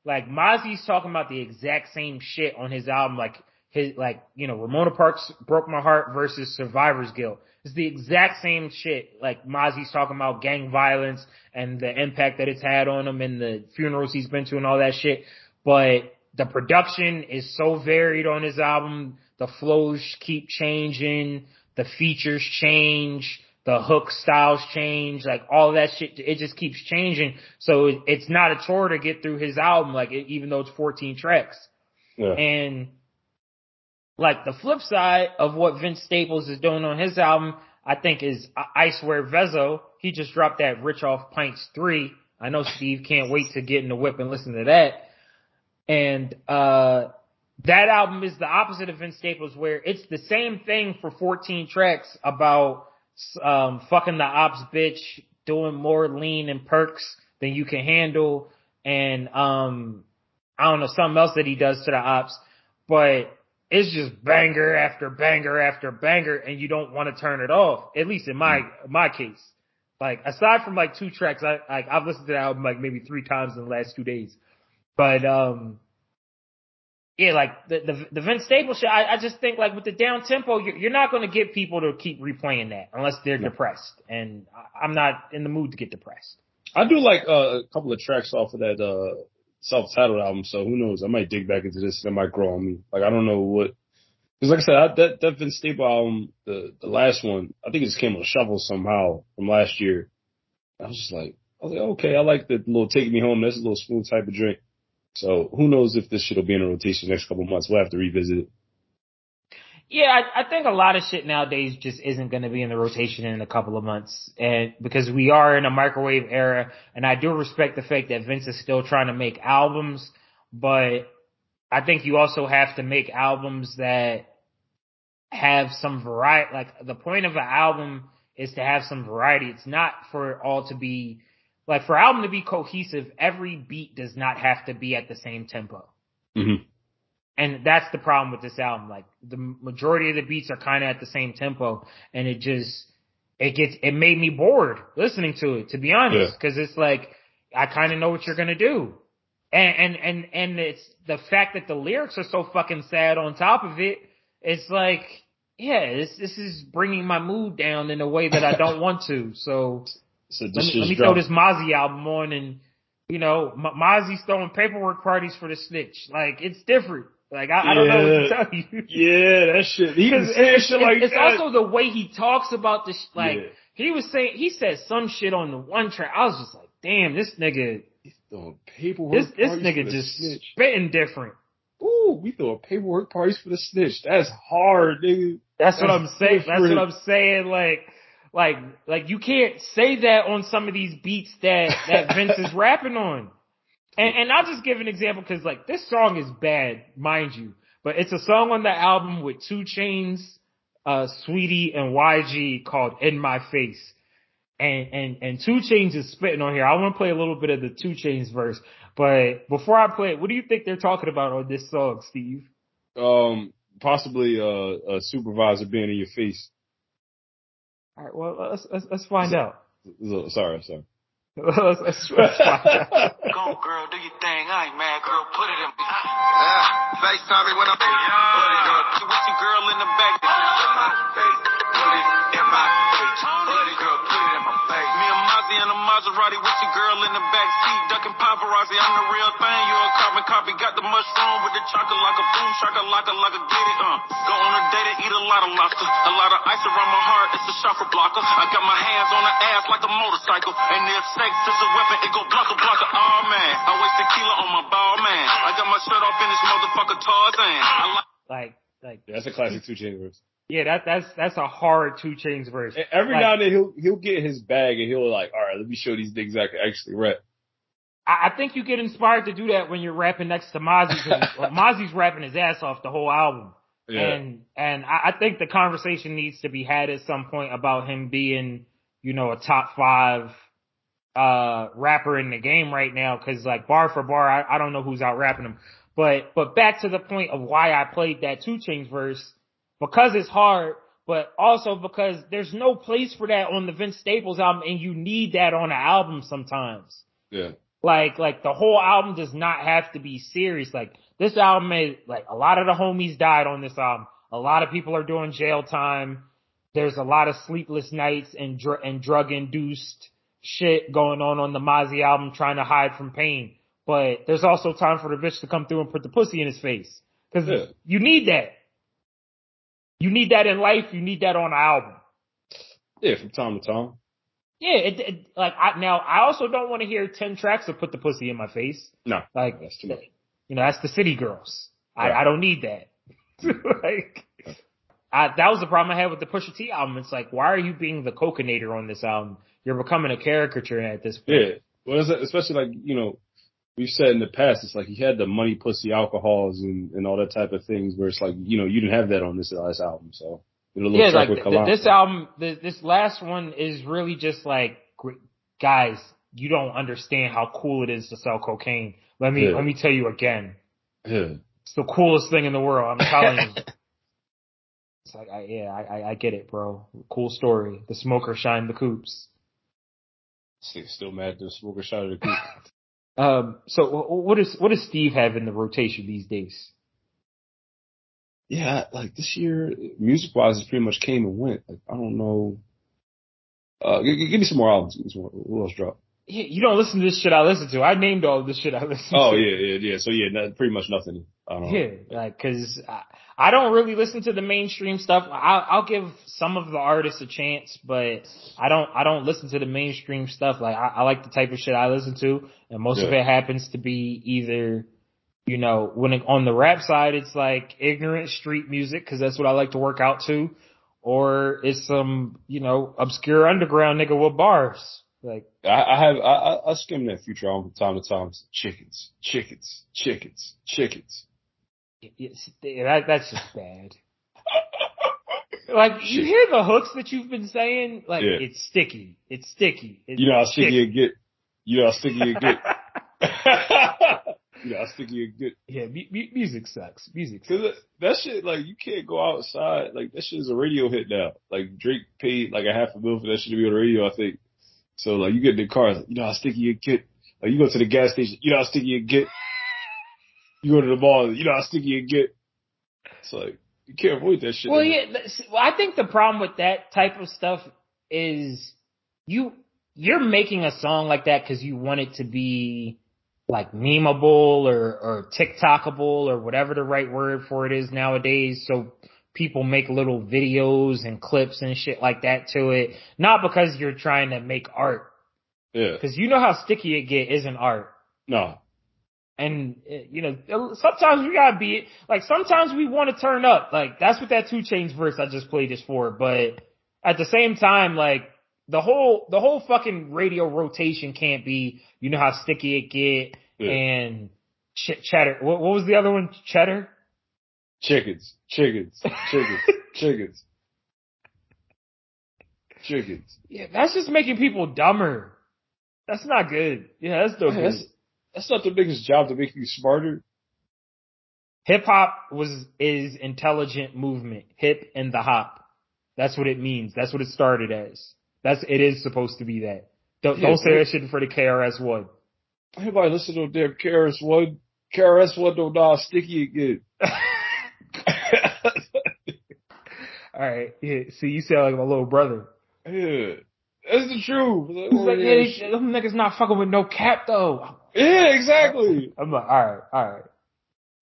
Like Mozzy's talking about the exact same shit on his album, like his, like, you know, Ramona Parks broke my heart versus Survivor's Guilt. It's the exact same shit. Like Mozzy's talking about gang violence and the impact that it's had on him and the funerals he's been to and all that shit. But the production is so varied on his album. The flows keep changing. The features change. The hook styles change. Like all that shit, it just keeps changing. So it's not a chore to get through his album, like even though it's 14 tracks. Yeah. And like the flip side of what Vince Staples is doing on his album, I think is I Swear Vezo. He just dropped that Rich Off Pints 3. I know Steve can't wait to get in the whip and listen to that. And, uh, that album is the opposite of Vince Staples where it's the same thing for 14 tracks about, um, fucking the ops bitch, doing more lean and perks than you can handle. And, um, I don't know, something else that he does to the ops, but it's just banger after banger after banger and you don't want to turn it off. At least in my, my case. Like, aside from like two tracks, I, like, I've listened to the album like maybe three times in the last two days. But, um, yeah, like the, the, the Vince Staples shit, I, I just think like with the down tempo, you're, you're not going to get people to keep replaying that unless they're No. depressed. And I- I'm not in the mood to get depressed. I do like uh, a couple of tracks off of that uh, self-titled album, so who knows? I might dig back into this and it might grow on me. Like I don't know what. Because like I said, I, that that Vince Staples album, the the last one, I think it just came on a shuffle somehow from last year. I was just like, I was like, okay, I like the little "Take Me Home." That's a little smooth type of drink. So who knows if this shit will be in a rotation next couple months? We'll have to revisit it. Yeah, I, I think a lot of shit nowadays just isn't going to be in the rotation in a couple of months, and because we are in a microwave era, and I do respect the fact that Vince is still trying to make albums, but I think you also have to make albums that have some variety. Like the point of an album is to have some variety. It's not for it all to be like for album to be cohesive. Every beat does not have to be at the same tempo. Mm-hmm. And that's the problem with this album. Like the majority of the beats are kind of at the same tempo and it just, it gets, it made me bored listening to it, to be honest. Yeah. Cause it's like, I kind of know what you're going to do. And, and, and, and it's the fact that the lyrics are so fucking sad on top of it. It's like, yeah, this, this is bringing my mood down in a way that I don't want to. So, so let me, let me throw this Mozzy album on and, you know, M- Mozzy's throwing paperwork parties for the snitch. Like, it's different. Like I, yeah. I don't know what to tell you. Yeah, that shit. He was saying shit like it's that. also the way he talks about this. Like yeah. he was saying, he said some shit on the one track. I was just like, damn, this nigga. He's throwing paperwork. This this nigga just snitch. spitting different. Ooh, we throwing paperwork parties for the snitch. That's hard, nigga. That's, That's what I'm saying. Different. That's what I'm saying. Like, like, like you can't say that on some of these beats that that Vince is rapping on. And, and I'll just give an example because like this song is bad, mind you, but it's a song on the album with 2 Chainz, uh, Saweetie and YG called In My Face. And, and, and 2 Chainz is spitting on here. I want to play a little bit of the 2 Chainz verse, but before I play it, what do you think they're talking about on this song, Steve? Um, possibly, uh, a supervisor being in your face. All right. Well, let's, let's, let's find so, out. Sorry, sorry. Go, girl, do your thing. I ain't mad, girl. Put it in me. Yeah, FaceTime me when I'm. Yeah. Put it, girl. In a Maserati with your girl in the back seat, ducking paparazzi. I'm the real thing. You a carbon copy. Got the mushroom with the chocolate like a boom, chocolate like a like a get it. Uh, go on a date and eat a lot of lobster, a lot of ice around my heart. It's a chakra blocker. I got my hands on the ass like a motorcycle, and if sex is a weapon, it go blocker blocker. Oh man, I waste tequila on my ball man. I got my shirt off in this motherfucker Tarzan. I like like like yeah, that's a classic 2 Chainz verse. Yeah, that that's that's a hard 2 Chainz verse. Every like, now and then he'll he'll get his bag and he'll like, all right, let me show these niggas I can actually rap. I, I think you get inspired to do that when you're rapping next to Mozzy. Mozzy's rapping his ass off the whole album. Yeah. And and I, I think the conversation needs to be had at some point about him being, you know, a top five uh rapper in the game right now because like bar for bar I, I don't know who's out rapping him but but back to the point of why I played that 2 Chainz verse because it's hard but also because there's no place for that on the Vince Staples album and you need that on an album sometimes yeah like like the whole album does not have to be serious like this album is like a lot of the homies died on this album a lot of people are doing jail time there's a lot of sleepless nights and dr- and drug induced shit going on on the Mozzy album trying to hide from pain. But there's also time for the bitch to come through and put the pussy in his face. Cause yeah. you need that. You need that in life. You need that on an album. Yeah, from time to time. Yeah, it, it, like I, now I also don't want to hear 10 tracks of put the pussy in my face. No. Like, that's too much. You know, that's the city girls. Right. I, I don't need that. like, I, that was the problem I had with the Pusha T album. It's like, why are you being the coconator on this album? You're becoming a caricature at this point. Yeah. Well, especially like, you know, we've said in the past, it's like he had the money, pussy, alcohols and, and all that type of things where it's like, you know, you didn't have that on this last album. So, yeah, like the, this album, this, this last one is really just like, guys, you don't understand how cool it is to sell cocaine. Let me, yeah. let me tell you again. Yeah. It's the coolest thing in the world. I'm telling you. It's like, I, yeah, I, I get it, bro. Cool story. The smoker shined the coops. Still mad the smoker shined the coops. um, so what does what does Steve have in the rotation these days? Yeah, like this year, music wise, it pretty much came and went. Like, I don't know. Uh, give, give me some more albums. More. What else dropped? Yeah, you don't listen to this shit I listen to. I named all this shit I listen oh, to. Oh yeah, yeah, yeah. So yeah, not, pretty much nothing. Yeah, like cause I, I, don't really listen to the mainstream stuff. I, I'll give some of the artists a chance, but I don't, I don't listen to the mainstream stuff. Like I, I like the type of shit I listen to, and most yeah. of it happens to be either, you know, when it, on the rap side, it's like ignorant street music because that's what I like to work out to, or it's some, you know, obscure underground nigga with bars. Like I, I have I, I, skim that future album from time to time. Chickens, chickens, chickens, chickens. It's, that, that's just bad. like you hear the hooks that you've been saying, like Yeah. it's sticky. It's sticky. It's You know how sticky sticky. it get. You know how sticky it get. you know how sticky it get. Yeah, mu- mu- music sucks. Music. Cause Sucks. it- that shit, like, you can't go outside. Like, that shit is a radio hit now. Like, Drake paid like a half a mil for that shit to be on the radio, I think. So, like, you get in the car, you know how sticky you get. Like, you go to the gas station, you know how sticky you get. You go to the mall, you know how sticky you get. It's like, you can't avoid that shit. Well, yeah. Well, I think the problem with that type of stuff is you you're making a song like that because you want it to be like memeable or or TikTokable or whatever the right word for it is nowadays. So people make little videos and clips and shit like that to it, not because you're trying to make art. Yeah. Because you know how sticky it get isn't art. No. And uh, you know, sometimes we gotta be like, sometimes we want to turn up. Like that's what that two Chainz verse I just played is for. But at the same time, like the whole the whole fucking radio rotation can't be. You know how sticky it get Yeah. and ch- cheddar. What, what was the other one? Cheddar. Chickens, chickens, chickens, chickens. Chickens. Yeah, that's just making people dumber. That's not good. Yeah, that's no good. that's, that's not the biggest job to make you smarter. Hip hop was is intelligent movement. Hip and the hop. That's what it means. That's what it started as. That's it is supposed to be that. Don't Yeah, don't say that shit for the KRS one. Everybody listen to damn KRS One. KRS One don't how sticky it get. All right. Yeah. See, you sound like my little brother. yeah, that's the truth. Oh, like, yeah, yeah, them niggas not fucking with no cap though. yeah, exactly. I'm like, all right, all right.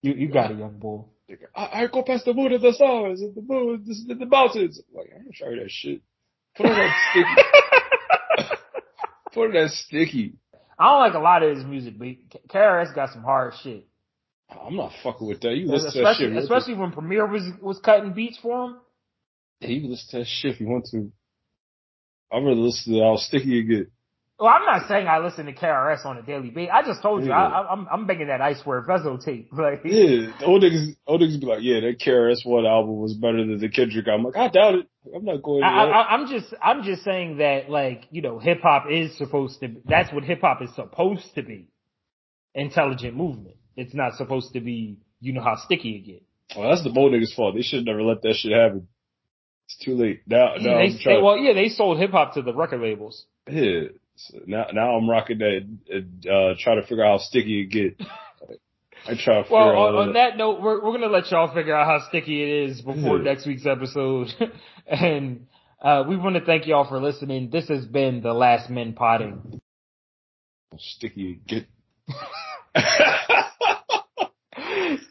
You you got it, young bull. I, I go past the moon and the stars and the moon and the, the mountains. I'm like, I'm trying that shit. Put on that sticky. Put on that sticky. I don't like a lot of his music, but KRS got some hard shit. I'm not fucking with that. You listen to that Especially shit. especially when Premier was was cutting beats for him. Yeah, you can listen to that shit if you want to. I'd rather listen to how sticky it get. Well, I'm not saying I listen to KRS on a daily basis. I just told you Yeah. I, I, I'm I'm making that Icewear Vezzo tape. Like, Yeah, the old niggas, old niggas be like, yeah, that KRS One album was better than the Kendrick. I'm like, I doubt it. I'm not going. I, to that. I, I'm just I'm just saying that like you know hip hop is supposed to. That's what hip hop is supposed to be. Intelligent movement. It's not supposed to be. You know how sticky it get. Well, that's the bold niggas' fault. They should never let that shit happen. It's too late. Now, Yeah, now they, they- well, yeah, they sold hip hop to the record labels. yeah. So now, now I'm rocking that and uh, trying to figure out how sticky it get. I try to figure Well, out. on, on that note, we're we're gonna let y'all figure out how sticky it is before Yeah. next week's episode, and uh, we want to thank y'all for listening. This has been the Last Men Podding. sticky it get.